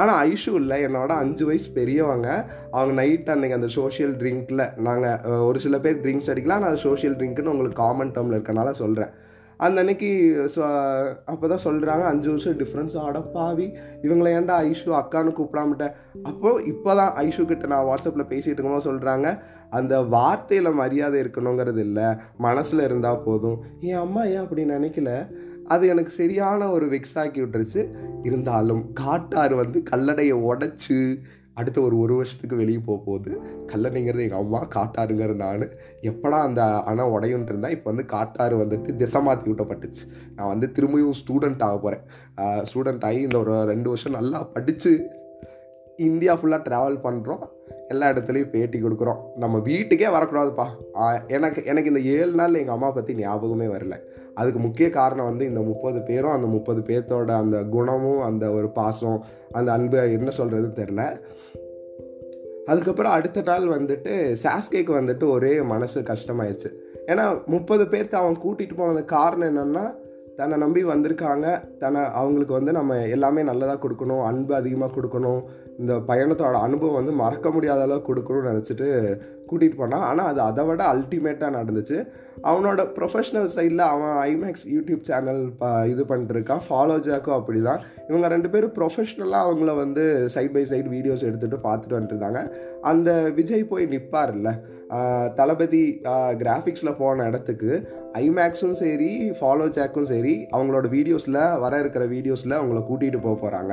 ஆனால் ஐஷு இல்லை. என்னோட அஞ்சு வயசு பெரியவங்க. அவங்க நைட் அன்னைக்கு அந்த சோஷியல் ட்ரிங்க்கில் நாங்கள் ஒரு சில பேர் ட்ரிங்க்ஸ் அடிக்கலாம். நான் அது சோஷியல் ட்ரிங்க்னு உங்களுக்கு காமன் டேர்மில் இருக்கனால சொல்கிறேன் அந்த அன்னைக்கு அப்போ தான் சொல்கிறாங்க அஞ்சு வருஷம் டிஃப்ரென்ஸ் அடப்பாவி இவங்களை ஏன்டா ஐஷு அக்கான்னு கூப்பிடாமட்டேன் அப்போது இப்போ தான் ஐஷு கிட்ட நான் வாட்ஸ்அப்பில் பேசிகிட்டு இருக்கும்போது சொல்கிறாங்க அந்த வார்த்தையில் மரியாதை இருக்கணுங்கிறது இல்லை மனசில் இருந்தால் போதும். என் அம்மா ஏன் அப்படி நினைக்கல? அது எனக்கு சரியான ஒரு வெக்ஸ் ஆக்கி விட்டுருச்சு. இருந்தாலும் காட்டாறு வந்து கல்லடையை உடச்சி அடுத்த ஒரு ஒரு வருஷத்துக்கு வெளியே போக போகுது. கல்லணைங்கிறது எங்கள் அம்மா காட்டாருங்கிறது நான். எப்படா அந்த அணை உடையுன்ட்டு இருந்தால் இப்போ வந்து காட்டாறு வந்துட்டு திசை மாற்றி விட்டப்பட்டுச்சு. நான் வந்து திரும்பியும் ஸ்டூடெண்ட் ஆக போகிறேன் ஸ்டூடெண்ட் ஆகி இந்த ஒரு ரெண்டு வருஷம் நல்லா படித்து இந்தியா ஃபுல்லாக ட்ராவல் பண்ணுறோம் எல்லா இடத்துலையும் பேட்டி கொடுக்குறோம். நம்ம வீட்டுக்கே வரக்கூடாதுப்பா. எனக்கு எனக்கு இந்த ஏழு நாள் எங்கள் அம்மா பற்றி ஞாபகமே வரல. அதுக்கு முக்கிய காரணம் வந்து இந்த முப்பது பேரும் அந்த முப்பது பேர்த்தோட அந்த குணமும் அந்த ஒரு பாசம் அந்த அன்பு என்ன சொல்கிறதுன்னு தெரில அதுக்கப்புறம் அடுத்த நாள் வந்துட்டு சாஸ்கேக்கு வந்துட்டு ஒரே மனசு கஷ்டமாயிடுச்சு ஏன்னா முப்பது பேர்த்த அவன் கூட்டிகிட்டு போனது காரணம் என்னென்னா தன்னை நம்பி வந்திருக்காங்க. தன்னை அவங்களுக்கு வந்து நம்ம எல்லாமே நல்லதாக கொடுக்கணும் அன்பு அதிகமாக கொடுக்கணும். இந்த பயணத்தோட அனுபவம் வந்து மறக்க முடியாத அளவுக்கு கொடுக்கணும்னு நினச்சிட்டு கூட்டிகிட்டு போனான். ஆனால் அது அதை விட அல்டிமேட்டாக நடந்துச்சு. அவனோட ப்ரொஃபஷ்னல் சைடில் அவன் ஐமேக்ஸ் யூடியூப் சேனல் ப இது பண்ணிட்டுருக்கான் ஃபாலோ ஜாக்கோ அப்படி தான் இவங்க ரெண்டு பேரும் ப்ரொஃபஷ்னலாக அவங்கள வந்து சைட் பை சைடு வீடியோஸ் எடுத்துகிட்டு பார்த்துட்டு வந்துட்டுருந்தாங்க. அந்த விஜய் போய் நிற்பார்ல தளபதி கிராஃபிக்ஸில் போன இடத்துக்கு ஐமேக்ஸும் சரி ஃபாலோ ஜாக்கும் சரி அவங்களோட வீடியோஸில் வர இருக்கிற வீடியோஸில் அவங்கள கூட்டிகிட்டு போக போகிறாங்க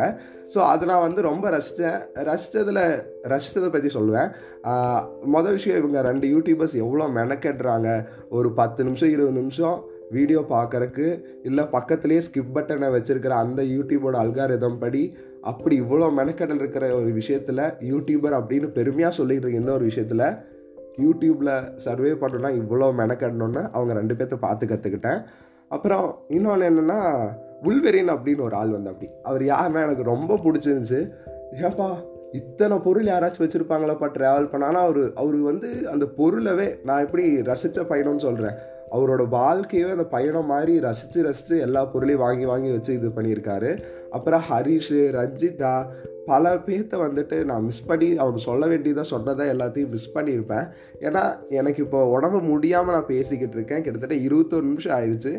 ஸோ அதை நான் வந்து ரொம்ப ரசித்தேன் ரசித்ததில் ரசித்ததை பற்றி சொல்லுவேன். மொதல் விஷயம் இவங்க ரெண்டு யூடியூபர்ஸ் எவ்வளோ மெனக்கெடுறாங்க? ஒரு பத்து நிமிஷம் இருபது நிமிஷம் வீடியோ பார்க்குறக்கு இல்லை பக்கத்துலேயே ஸ்கிப் பட்டனை வச்சுருக்கிற அந்த யூடியூபோட அல்காரிதம் படி அப்படி இவ்வளோ மெனக்கெடல் இருக்கிற ஒரு விஷயத்தில் யூடியூபர் அப்படின்னு பெருமையாக சொல்லிட்டு இருக்க இந்த ஒரு விஷயத்தில் யூடியூப்பில் சர்வே பண்ணணும்னா இவ்வளோ மெனக்கடணுன்னு அவங்க ரெண்டு பேர்த்த பார்த்து கற்றுக்கிட்டேன் அப்புறம் இன்னொன்று என்னென்னா உள்வெறின் அப்படின்னு ஒரு ஆள் வந்து அப்படி அவர் யாருன்னா எனக்கு ரொம்ப பிடிச்சிருந்துச்சு. ஏப்பா இத்தனை பொருள் யாராச்சும் வச்சுருப்பாங்களப்பா ட்ராவல் பண்ண? ஆனால் அவர் அவர் வந்து அந்த பொருளவே நான் எப்படி ரசித்த பயணம்னு சொல்கிறேன் அவரோட வாழ்க்கையே அந்த பயணம் மாதிரி ரசித்து ரசித்து எல்லா பொருளையும் வாங்கி வாங்கி வச்சு இது பண்ணியிருக்காரு. அப்புறம் ஹரிஷ் ரஞ்சிதா பல பேர்த்த வந்துட்டு நான் மிஸ் பண்ணி அவங்க சொல்ல வேண்டியதாக சொன்னதை எல்லாத்தையும் மிஸ் பண்ணியிருப்பேன் ஏன்னா எனக்கு இப்போ உடம்பு முடியாமல் நான் பேசிக்கிட்டு இருக்கேன். கிட்டத்தட்ட இருபத்தொரு நிமிஷம் ஆயிடுச்சு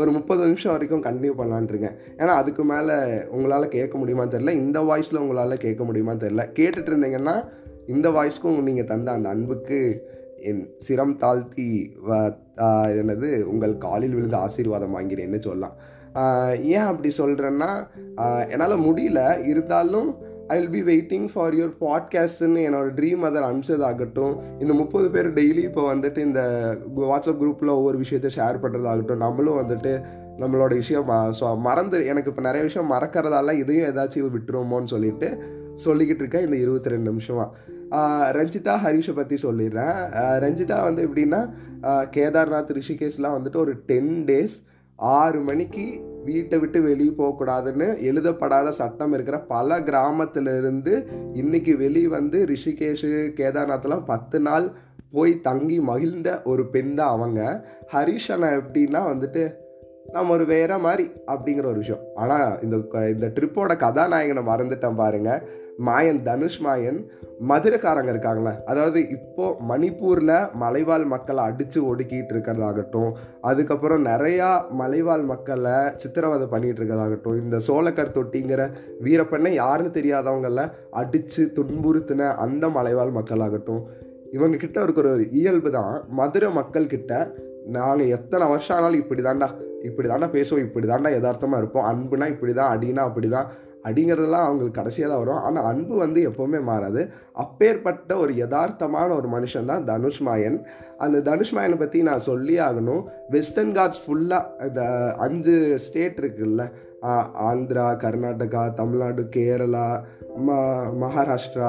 ஒரு முப்பது நிமிஷம் வரைக்கும் கண்டினியூ பண்ணலான்ட்ருக்கேன் ஏன்னா அதுக்கு மேலே உங்களால் கேட்க முடியுமான்னு தெரில இந்த வாய்ஸில் உங்களால் கேட்க முடியுமான்னு தெரில கேட்டுட்டு இருந்தீங்கன்னா இந்த வாய்ஸ்க்கும் நீங்கள் தந்த அந்த அன்புக்கு என் சிரம் தாழ்த்தி என்னது உங்கள் காலில் விழுந்து ஆசீர்வாதம் வாங்கிறேன்னு சொல்லலாம். ஏன் அப்படி சொல்கிறேன்னா என்னால் முடியல. இருந்தாலும் I will be waiting for your பாட்காஸ்ட்னு என்னோட ட்ரீம் அதர் அனுப்பிச்சதாகட்டும் இந்த முப்பது பேர் டெய்லி இப்போ வந்துட்டு இந்த வாட்ஸ்அப் குரூப்பில் ஒவ்வொரு விஷயத்தை ஷேர் பண்ணுறதாகட்டும் நம்மளும் வந்துட்டு நம்மளோட விஷயம் ஸோ மறந்து எனக்கு இப்போ நிறைய விஷயம் மறக்கிறதால இதையும் ஏதாச்சும் விட்டுருவோமோன்னு சொல்லிட்டு சொல்லிக்கிட்டு இருக்கேன் இந்த இருபத்தி ரெண்டு நிமிஷமாக ரஞ்சிதா ஹரிஷை பற்றி சொல்லிடுறேன். ரஞ்சிதா வந்து எப்படின்னா கேதார்நாத் ரிஷிகேஷ்லாம் வந்துட்டு ஒரு டென் டேஸ் ஆறு மணிக்கு வீட்டை விட்டு வெளியே போகக்கூடாதுன்னு எழுதப்படாத சட்டம் இருக்கிற பல கிராமத்திலிருந்து இன்னைக்கு வெளியே வந்து ரிஷிகேஷு கேதார்நாத்லாம் பத்து நாள் போய் தங்கி மகிழ்ந்த ஒரு பெண் தான் அவங்க. ஹரிஷனை எப்படின்னா வந்துட்டு நம்ம ஒரு வேற மாதிரி அப்படிங்கிற ஒரு விஷயம். ஆனால் இந்த இந்த ட்ரிப்போட கதாநாயகனை மறந்துட்டேன் பாருங்கள் மாயன் தனுஷ் மாயன் மதுரைக்காரங்க இருக்காங்களே. அதாவது இப்போ மணிப்பூரில் மலைவாழ் மக்களை அடித்து ஒடுக்கிட்டு இருக்கிறதாகட்டும் அதுக்கப்புறம் நிறையா மலைவாழ் மக்களை சித்திரவதை பண்ணிட்டு இருக்கிறதாகட்டும் இந்த சோழக்கர் தொட்டிங்கிற வீரப்பெண்ணை யாருன்னு தெரியாதவங்கள அடித்து துன்புறுத்தின அந்த மலைவாழ் மக்களாகட்டும் இவங்க கிட்ட இருக்கிற ஒரு இயல்பு தான் மதுரை மக்கள் கிட்ட நாங்கள் எத்தனை வருஷம் ஆனாலும் இப்படி தாண்டா இப்படி தாண்டா பேசுவோம் இப்படி தாண்டா யதார்த்தமாக இருப்போம் அன்புனா இப்படி தான் அடினா அப்படி தான் அப்படிங்கிறதெல்லாம் அவங்களுக்கு கடைசியாக தான் வரும். ஆனால் அன்பு வந்து எப்போவுமே மாறாது. அப்பேற்பட்ட ஒரு யதார்த்தமான ஒரு மனுஷன் தான் தனுஷ் மாயன். அந்த தனுஷ் மாயனை பற்றி நான் சொல்லி ஆகணும். வெஸ்டர்ன் காட்ஸ் ஃபுல்லாக இந்த அஞ்சு ஸ்டேட் இருக்குல்ல. ஆந்திரா கர்நாடகா தமிழ்நாடு கேரளா ம மகாராஷ்டிரா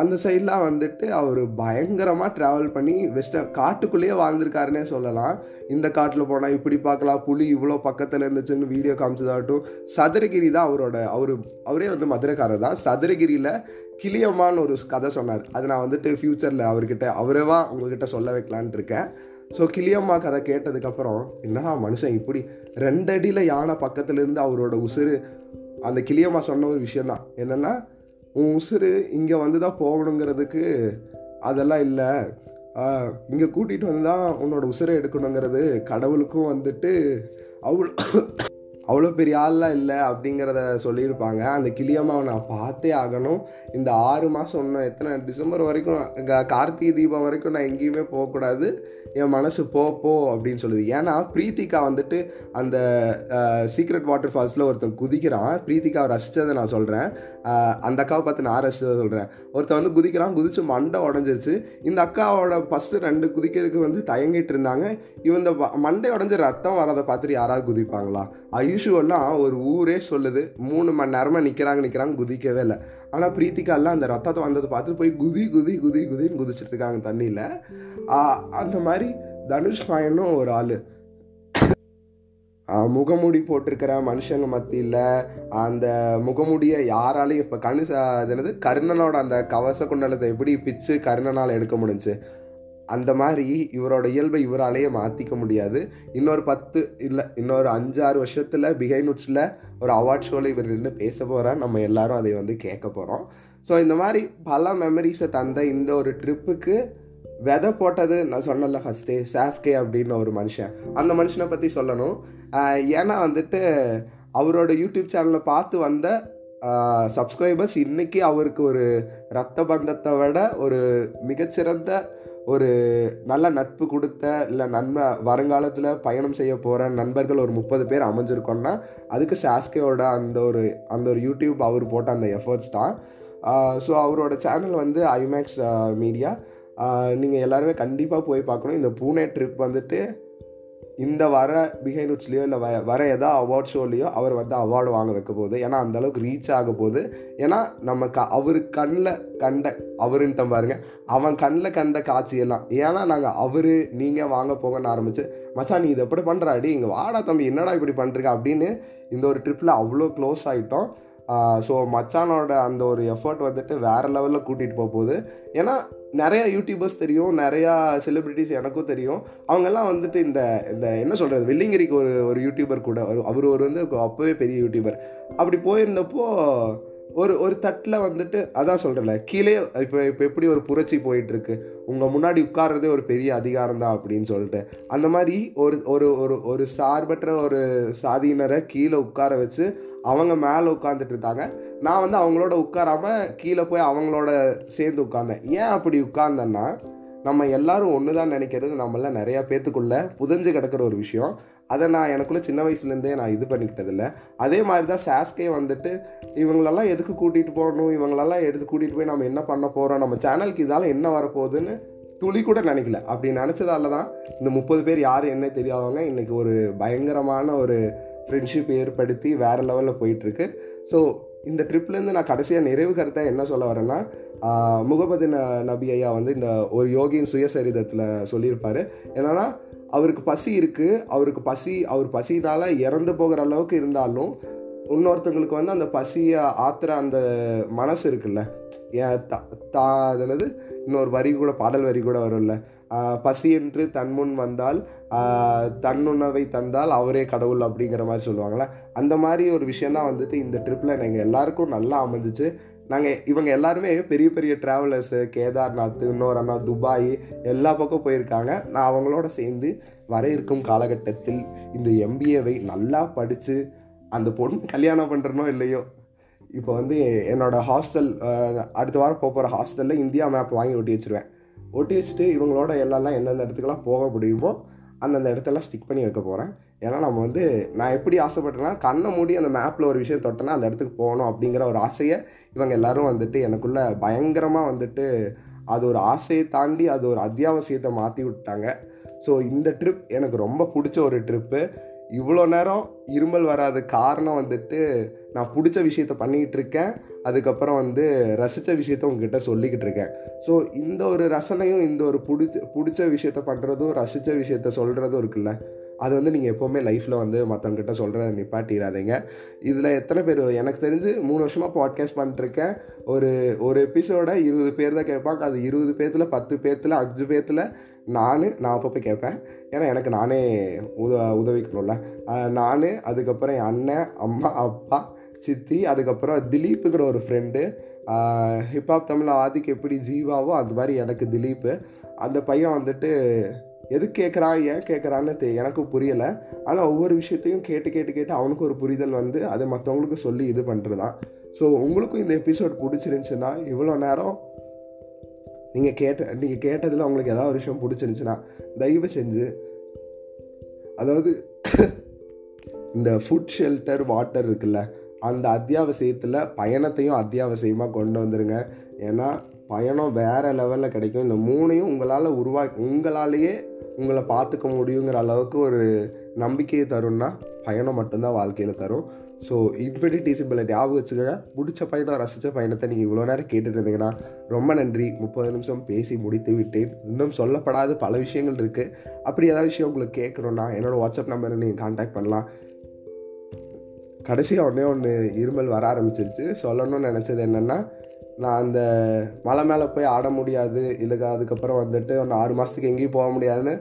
அந்த சைட்லாம் வந்துட்டு அவர் பயங்கரமாக ட்ராவல் பண்ணி வெஸ்டர்ன் காட்டுக்குள்ளேயே வாழ்ந்திருக்காருன்னே சொல்லலாம். இந்த காட்டில் போனால் இப்படி பார்க்கலாம் புலி இவ்வளோ பக்கத்தில் இருந்துச்சுன்னு வீடியோ காமிச்சதாகட்டும். சதுரகிரி தான் அவரோட அவர் அவரே வந்து மதுரைக்காரர் தான். சதுரகிரியில் கிளியம்மான்னு ஒரு கதை சொன்னார். அது நான் வந்துட்டு ஃப்யூச்சரில் அவர்கிட்ட அவரேவா உங்ககிட்ட சொல்ல வைக்கலான்ட்டு இருக்கேன். ஸோ கிளியம்மா கதை கேட்டதுக்கப்புறம் என்னடா மனுஷன் இப்படி ரெண்டடியில் யானை பக்கத்துலேருந்து அவரோட உசுறு? அந்த கிளியம்மா சொன்ன ஒரு விஷயந்தான் என்னென்னா உன் உசுறு இங்கே வந்து தான் போகணுங்கிறதுக்கு அதெல்லாம் இல்லை. இங்கே கூட்டிகிட்டு வந்து தான் உன்னோட உசுரை எடுக்கணுங்கிறது கடவுளுக்கும் வந்துட்டு அவ்வளோ அவ்வளோ பெரிய ஆள்லாம் இல்லை அப்படிங்கிறத சொல்லியிருப்பாங்க. அந்த கிளியம்மாவை நான் பார்த்தே ஆகணும். இந்த ஆறு மாதம் இன்னும் எத்தனை டிசம்பர் வரைக்கும் கார்த்திகை தீபம் வரைக்கும் நான் எங்கேயுமே போகக்கூடாது. என் மனசு போ போ அப்படின்னு சொல்லுது. ஏன்னா பிரீத்திகா வந்துட்டு அந்த சீக்ரெட் வாட்டர் ஃபால்ஸில் ஒருத்தன் குதிக்கிறான். பிரீத்திகாவை ரசித்ததை நான் சொல்கிறேன் அந்த அக்காவை பார்த்து நான் ரசித்ததை சொல்கிறேன் ஒருத்தன் வந்து குதிக்கிறான். குதித்து மண்டை உடஞ்சிருச்சு. இந்த அக்காவோட ஃபஸ்ட்டு ரெண்டு குதிக்கிறதுக்கு வந்து தயங்கிட்டு இருந்தாங்க. இவன் இந்த மண்டை உடஞ்சி ரத்தம் வரதை பார்த்துட்டு யாராவது குதிப்பாங்களா? ஐயோ யூஷுவல்லாம் ஒரு ஊரே சொல்லுது மூணு மணி நேரமாக நிற்கிறாங்க நிற்கிறாங்க குதிக்கவே இல்லை. ஆனால் பிரீத்திகாலாம் அந்த ரத்தத்தை வந்ததை பார்த்துட்டு போய் குதி குதி குதி குதின்னு குதிச்சிட்டு இருக்காங்க தண்ணியில். அந்த மாதிரி தனுஷ் மாயனும் ஒரு ஆள். முகமூடி போட்டிருக்கிற மனுஷங்க மத்தியில் அந்த முகமூடியை யாராலையும் இப்போ கணு அது என்னது கர்ணனோட அந்த கவச குண்டலத்தை எப்படி பிச்சு கர்ணனால் எடுக்க முடிஞ்சுச்சு? அந்த மாதிரி இவரோட இயல்பை இவராலேயே மாற்றிக்க முடியாது. இன்னொரு பத்து இல்லை இன்னொரு அஞ்சாறு வருஷத்தில் பிஹைனுட்ஸில் ஒரு அவார்ட் ஷோவில் இவர் நின்று பேச போகிறார் நம்ம எல்லாரும் அதை வந்து கேட்க போகிறோம் ஸோ இந்த மாதிரி பல மெமரிஸை தந்த இந்த ஒரு ட்ரிப்புக்கு விதை போட்டது நான் சொன்னல ஃபஸ்ட்டே சாஸ்கே அப்படின்னு ஒரு மனுஷன். அந்த மனுஷனை பற்றி சொல்லணும். ஏன்னா வந்துட்டு அவரோட யூடியூப் சேனலை பார்த்து வந்த சப்ஸ்கிரைபர்ஸ் இன்றைக்கி அவருக்கு ஒரு ரத்த பந்தத்தை விட ஒரு மிகச்சிறந்த ஒரு நல்ல நட்பு கொடுத்த இல்லை நன்மை வருங்காலத்தில் பயணம் செய்ய போகிற நண்பர்கள் ஒரு முப்பது பேர் அமைஞ்சிருக்கோன்னா அதுக்கு சாஸ்கேவோட அந்த ஒரு அந்த ஒரு யூடியூப் அவர் போட்ட அந்த எஃபர்ட்ஸ் தான். ஸோ அவரோட சேனல் வந்து ஐமேக்ஸ் மீடியா நீங்கள் எல்லாருமே கண்டிப்பாக போய் பார்க்கணும். இந்த பூனே ட்ரிப் வந்துட்டு இந்த வர பிஹைனுட்ஸ்லேயோ இல்லை வ வர எதா அவார்ட் ஷோலேயோ அவர் வந்து அவார்டு வாங்க வைக்க போகுது ஏன்னா அந்த அளவுக்கு ரீச் ஆக போகுது ஏன்னா நம்ம க அவர் கண்ணில் கண்ட அவருன்ட்ட பாருங்க அவன் கண்ணில் கண்ட காட்சியெல்லாம் ஏன்னா நாங்கள் அவர் நீங்கள் வாங்க போங்கன்னு ஆரம்பிச்சு மச்சான் நீ இதை எப்படி பண்ணுறாடி இங்கே வாடா தம்பி என்னடா இப்படி பண்ணுறீங்க அப்படின்னு இந்த ஒரு ட்ரிப்பில் அவ்வளோ க்ளோஸ் ஆகிட்டோம் ஸோ மச்சானோட அந்த ஒரு எஃபர்ட் வந்துட்டு வேறு லெவலில் கூட்டிகிட்டு போக போகுது. ஏன்னா நிறையா யூடியூபர்ஸ் தெரியும் நிறையா செலிப்ரிட்டிஸ் எனக்கும் தெரியும். அவங்கெல்லாம் வந்துட்டு இந்த இந்த என்ன சொல்கிறது வெள்ளிங்கிரிக்கு ஒரு ஒரு யூடியூபர் கூட ஒரு அவர் ஒரு வந்து அப்போவே பெரிய யூடியூபர் அப்படி போயிருந்தப்போ ஒரு ஒரு தட்டில் வந்துட்டு அதான் சொல்கிறல கீழே இப்போ இப்போ எப்படி ஒரு புரட்சி போயிட்டுருக்கு உங்கள் முன்னாடி உட்கார்றதே ஒரு பெரிய அதிகாரம் தான் அப்படின்னு சொல்லிட்டு அந்த மாதிரி ஒரு ஒரு ஒரு ஒரு சார்பற்ற ஒரு சாதியினரை கீழே உட்கார வச்சு அவங்க மேலே உட்காந்துட்டு இருந்தாங்க. நான் வந்து அவங்களோட உட்காராமல் கீழே போய் அவங்களோட சேர்ந்து உட்கார்ந்தேன். ஏன் அப்படி உட்கார்ந்தேன்னா நம்ம எல்லாரும் ஒன்று தான் நினைக்கிறது நம்மள நிறையா பேர்த்துக்குள்ளே புதஞ்சு கிடக்கிற ஒரு விஷயம். அதை நான் எனக்குள்ளே சின்ன வயசுலேருந்தே நான் இது பண்ணிக்கிட்டதில்ல. அதே மாதிரி தான் சாஸ்கே வந்துட்டு இவங்களெல்லாம் எதுக்கு கூட்டிகிட்டு போகணும்? இவங்களெல்லாம் எடுத்து கூட்டிகிட்டு போய் நம்ம என்ன பண்ண போகிறோம் நம்ம சேனலுக்கு இதால் என்ன வரப்போகுதுன்னு துளி கூட நினைக்கல. அப்படி நினச்சதால தான் இந்த முப்பது பேர் யார் என்ன தெரியாதவங்க இன்றைக்கி ஒரு பயங்கரமான ஒரு ஃப்ரெண்ட்ஷிப் ஏற்படுத்தி வேறு லெவலில் போயிட்டுருக்கு. ஸோ இந்த ட்ரிப்லேருந்து நான் கடைசியாக நிறைவு கருத்தை என்ன சொல்ல வரேன்னா ஆஹ் முகமது ந நபி ஐயா வந்து இந்த ஒரு யோகியின் சுயசரிதத்தில் சொல்லியிருப்பார். என்னென்னா அவருக்கு பசி இருக்குது அவருக்கு பசி அவர் பசினால் இறந்து போகிற அளவுக்கு இருந்தாலும் இன்னொருத்தவங்களுக்கு வந்து அந்த பசியை ஆத்துற அந்த மனசு இருக்குல்ல. ஏன் தா தா இன்னொரு வரி கூட பாடல் வரி கூட வரும்ல. பசி என்று தன்முன் வந்தால் தன்னுணவை தந்தால் அவரே கடவுள் அப்படிங்கிற மாதிரி சொல்லுவாங்களே அந்த மாதிரி ஒரு விஷயந்தான் வந்துட்டு இந்த ட்ரிப்பில் எங்கள் எல்லாருக்கும் நல்லா அமைஞ்சிச்சு. நாங்கள் இவங்க எல்லாருமே பெரிய பெரிய ட்ராவலர்ஸு கேதார்நாத் இன்னொரு அண்ணா துபாய் எல்லா பக்கம் போயிருக்காங்க. நான் அவங்களோட சேர்ந்து வர இருக்கும் காலகட்டத்தில் இந்த எம்பிஏவை நல்லா படித்து அந்த பொண்ணு கல்யாணம் பண்ணுறனோ இல்லையோ இப்போ வந்து என்னோடய ஹாஸ்டல் அடுத்த வாரம் போக போகிற ஹாஸ்டலில் இந்தியா மேப் வாங்கி ஒட்டி வச்சுருவேன். ஒட்டி வச்சுட்டு இவங்களோட எல்லாம் எந்தெந்த இடத்துக்குலாம் போக முடியுமோ அந்தந்த இடத்தெல்லாம் ஸ்டிக் பண்ணி வைக்க போகிறேன் ஏன்னா நம்ம வந்து நான் எப்படி ஆசைப்பட்டேன்னா கண்ணை மூடி அந்த மேப்பில் ஒரு விஷயம் தொட்டேன்னா அந்த இடத்துக்கு போகணும் அப்படிங்கிற ஒரு ஆசையை இவங்க எல்லாரும் வந்துட்டு எனக்குள்ளே பயங்கரமாக வந்துட்டு அது ஒரு ஆசையை தாண்டி அது ஒரு அத்தியாவசியத்தை மாற்றி விட்டாங்க ஸோ இந்த ட்ரிப் எனக்கு ரொம்ப பிடிச்ச ஒரு ட்ரிப்பு இவ்வளோ நேரம் இருமல் வராத காரணம் வந்துட்டு நான் பிடிச்ச விஷயத்த பண்ணிக்கிட்டு இருக்கேன் அதுக்கப்புறம் வந்து ரசித்த விஷயத்த உங்ககிட்ட சொல்லிக்கிட்டு இருக்கேன் ஸோ இந்த ஒரு ரசனையும் இந்த ஒரு பிடிச்ச பிடிச்ச விஷயத்த பண்ணுறதும் ரசித்த விஷயத்த சொல்கிறதும் இருக்குல்ல? அது வந்து நீங்கள் எப்போவுமே லைஃப்பில் வந்து மற்றவங்கிட்ட சொல்கிறத நிப்பாட்டிடாதீங்க. இதில் எத்தனை பேர் எனக்கு தெரிஞ்சு மூணு வருஷமாக பாட்காஸ்ட் பண்ணிட்டுருக்கேன் ஒரு ஒரு எபிசோட இருபது பேர் தான் கேட்பாங்க. அது இருபது பேர்த்தில் பத்து பேர்த்தில் அஞ்சு பேர்த்தில் நான் நான் அப்பப்போ கேட்பேன். ஏன்னா எனக்கு நானே உத உதவிக்கணும்ல. நான் அதுக்கப்புறம் என் அண்ணன் அம்மா அப்பா சித்தி அதுக்கப்புறம் திலீப்புங்கிற ஒரு ஃப்ரெண்டு ஹிப்ஹாப் தமிழ் ஆதிக்கு எப்படி ஜீவாவோ அது மாதிரி எனக்கு திலீப்பு. அந்த பையன் வந்துட்டு எது கேட்குறான் ஏன் கேட்குறான்னு தெ எனக்கு புரியலை. ஆனால் ஒவ்வொரு விஷயத்தையும் கேட்டு கேட்டு கேட்டு அவனுக்கு ஒரு புரிதல் வந்து அதை மற்றவங்களுக்கு சொல்லி இது பண்ணுறது தான் ஸோ உங்களுக்கும் இந்த எபிசோட் பிடிச்சிருந்துச்சுன்னா இவ்வளோ நேரம் நீங்கள் கேட்ட நீங்கள் கேட்டதில் உங்களுக்கு ஏதாவது ஒரு விஷயம் பிடிச்சிருந்துச்சுன்னா தயவு செஞ்சு அதாவது இந்த ஃபுட் ஷெல்டர் வாட்டர் இருக்குல்ல அந்த அத்தியாவசியத்தில் பயணத்தையும் அத்தியாவசியமாக கொண்டு வந்துடுங்க ஏன்னா பயணம் வேறு லெவலில் கிடைக்கும். இந்த மூணையும் உங்களால் உருவா உங்களாலேயே உங்களை பார்த்துக்க முடியுங்கிற அளவுக்கு ஒரு நம்பிக்கையை தரும்னா பயணம் மட்டும்தான் வாழ்க்கையில் தரும். ஸோ இன்ஃபினிட்டி சிம்பிளை ஞாபகம் வச்சுக்கோங்க. பிடிச்ச பயணம் ரசித்த பயணத்தை நீங்கள் இவ்வளோ நேரம் கேட்டுட்டு இருந்தீங்கன்னா ரொம்ப நன்றி. முப்பது நிமிஷம் பேசி முடித்து விட்டேன். இன்னும் சொல்லப்படாத பல விஷயங்கள் இருக்குது அப்படி ஏதாவது விஷயம் உங்களுக்கு கேட்கணுன்னா என்னோடய வாட்ஸ்அப் நம்பரை நீங்கள் காண்டாக்ட் பண்ணலாம். கடைசியாக ஒன்றே ஒன்று இருமல் வர ஆரம்பிச்சிருச்சு. சொல்லணும்னு நினச்சது என்னென்னா நான் அந்த மலை மேலே போய் ஆட முடியாது. இல்லைக்கா அதுக்கப்புறம் வந்துட்டு ஒன்று ஆறு மாதத்துக்கு எங்கேயும் போக முடியாதுன்னு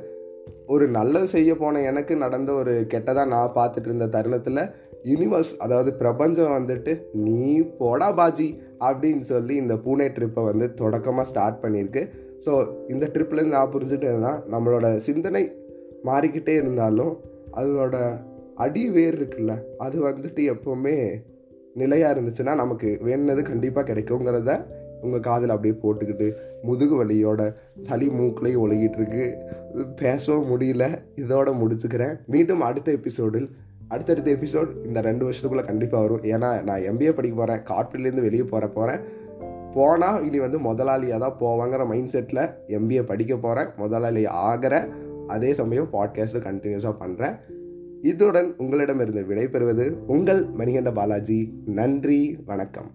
ஒரு நல்லது செய்ய போன எனக்கு நடந்த ஒரு கெட்டதாக நான் பார்த்துட்டு இருந்த தருணத்தில் யூனிவர்ஸ் அதாவது பிரபஞ்சம் வந்துட்டு நீ போடா பாஜி அப்படின்னு சொல்லி இந்த பூனே ட்ரிப்பை வந்து தொடக்கமாக ஸ்டார்ட் பண்ணியிருக்கு. ஸோ இந்த ட்ரிப்லேருந்து நான் புரிஞ்சுட்டு இருந்தால் நம்மளோட சிந்தனை மாறிக்கிட்டே இருந்தாலும் அதனோட அடி வேர் இருக்குல்ல அது வந்துட்டு எப்போவுமே நிலையாக இருந்துச்சுன்னா நமக்கு வேணுனது கண்டிப்பாக கிடைக்குங்கிறத உங்கள் காதில் அப்படியே போட்டுக்கிட்டு முதுகு வலியோட சளி மூக்குலையும் ஒழுகிட்டு இருக்கு. பேசவும் முடியல. இதோட முடிச்சுக்கிறேன். மீண்டும் அடுத்த எபிசோடில் அடுத்தடுத்த எபிசோட் இந்த ரெண்டு வருஷத்துக்குள்ளே கண்டிப்பாக வரும். ஏன்னா நான் எம்பிஏ படிக்க போகிறேன் கார்பரேட்லேருந்து வெளியே போகிற போகிறேன் போனால் இனி வந்து முதலாளியாக தான் போவாங்கிற மைண்ட் செட்டில் எம்பிஏ படிக்க போகிறேன் முதலாளி ஆகிற அதே சமயம் பாட்காஸ்ட்டு கண்டினியூஸாக பண்ணுறேன் இதுடன் உங்களிடமிருந்து விடைபெறுவது உங்கள் மணிகண்ட பாலாஜி. நன்றி வணக்கம்.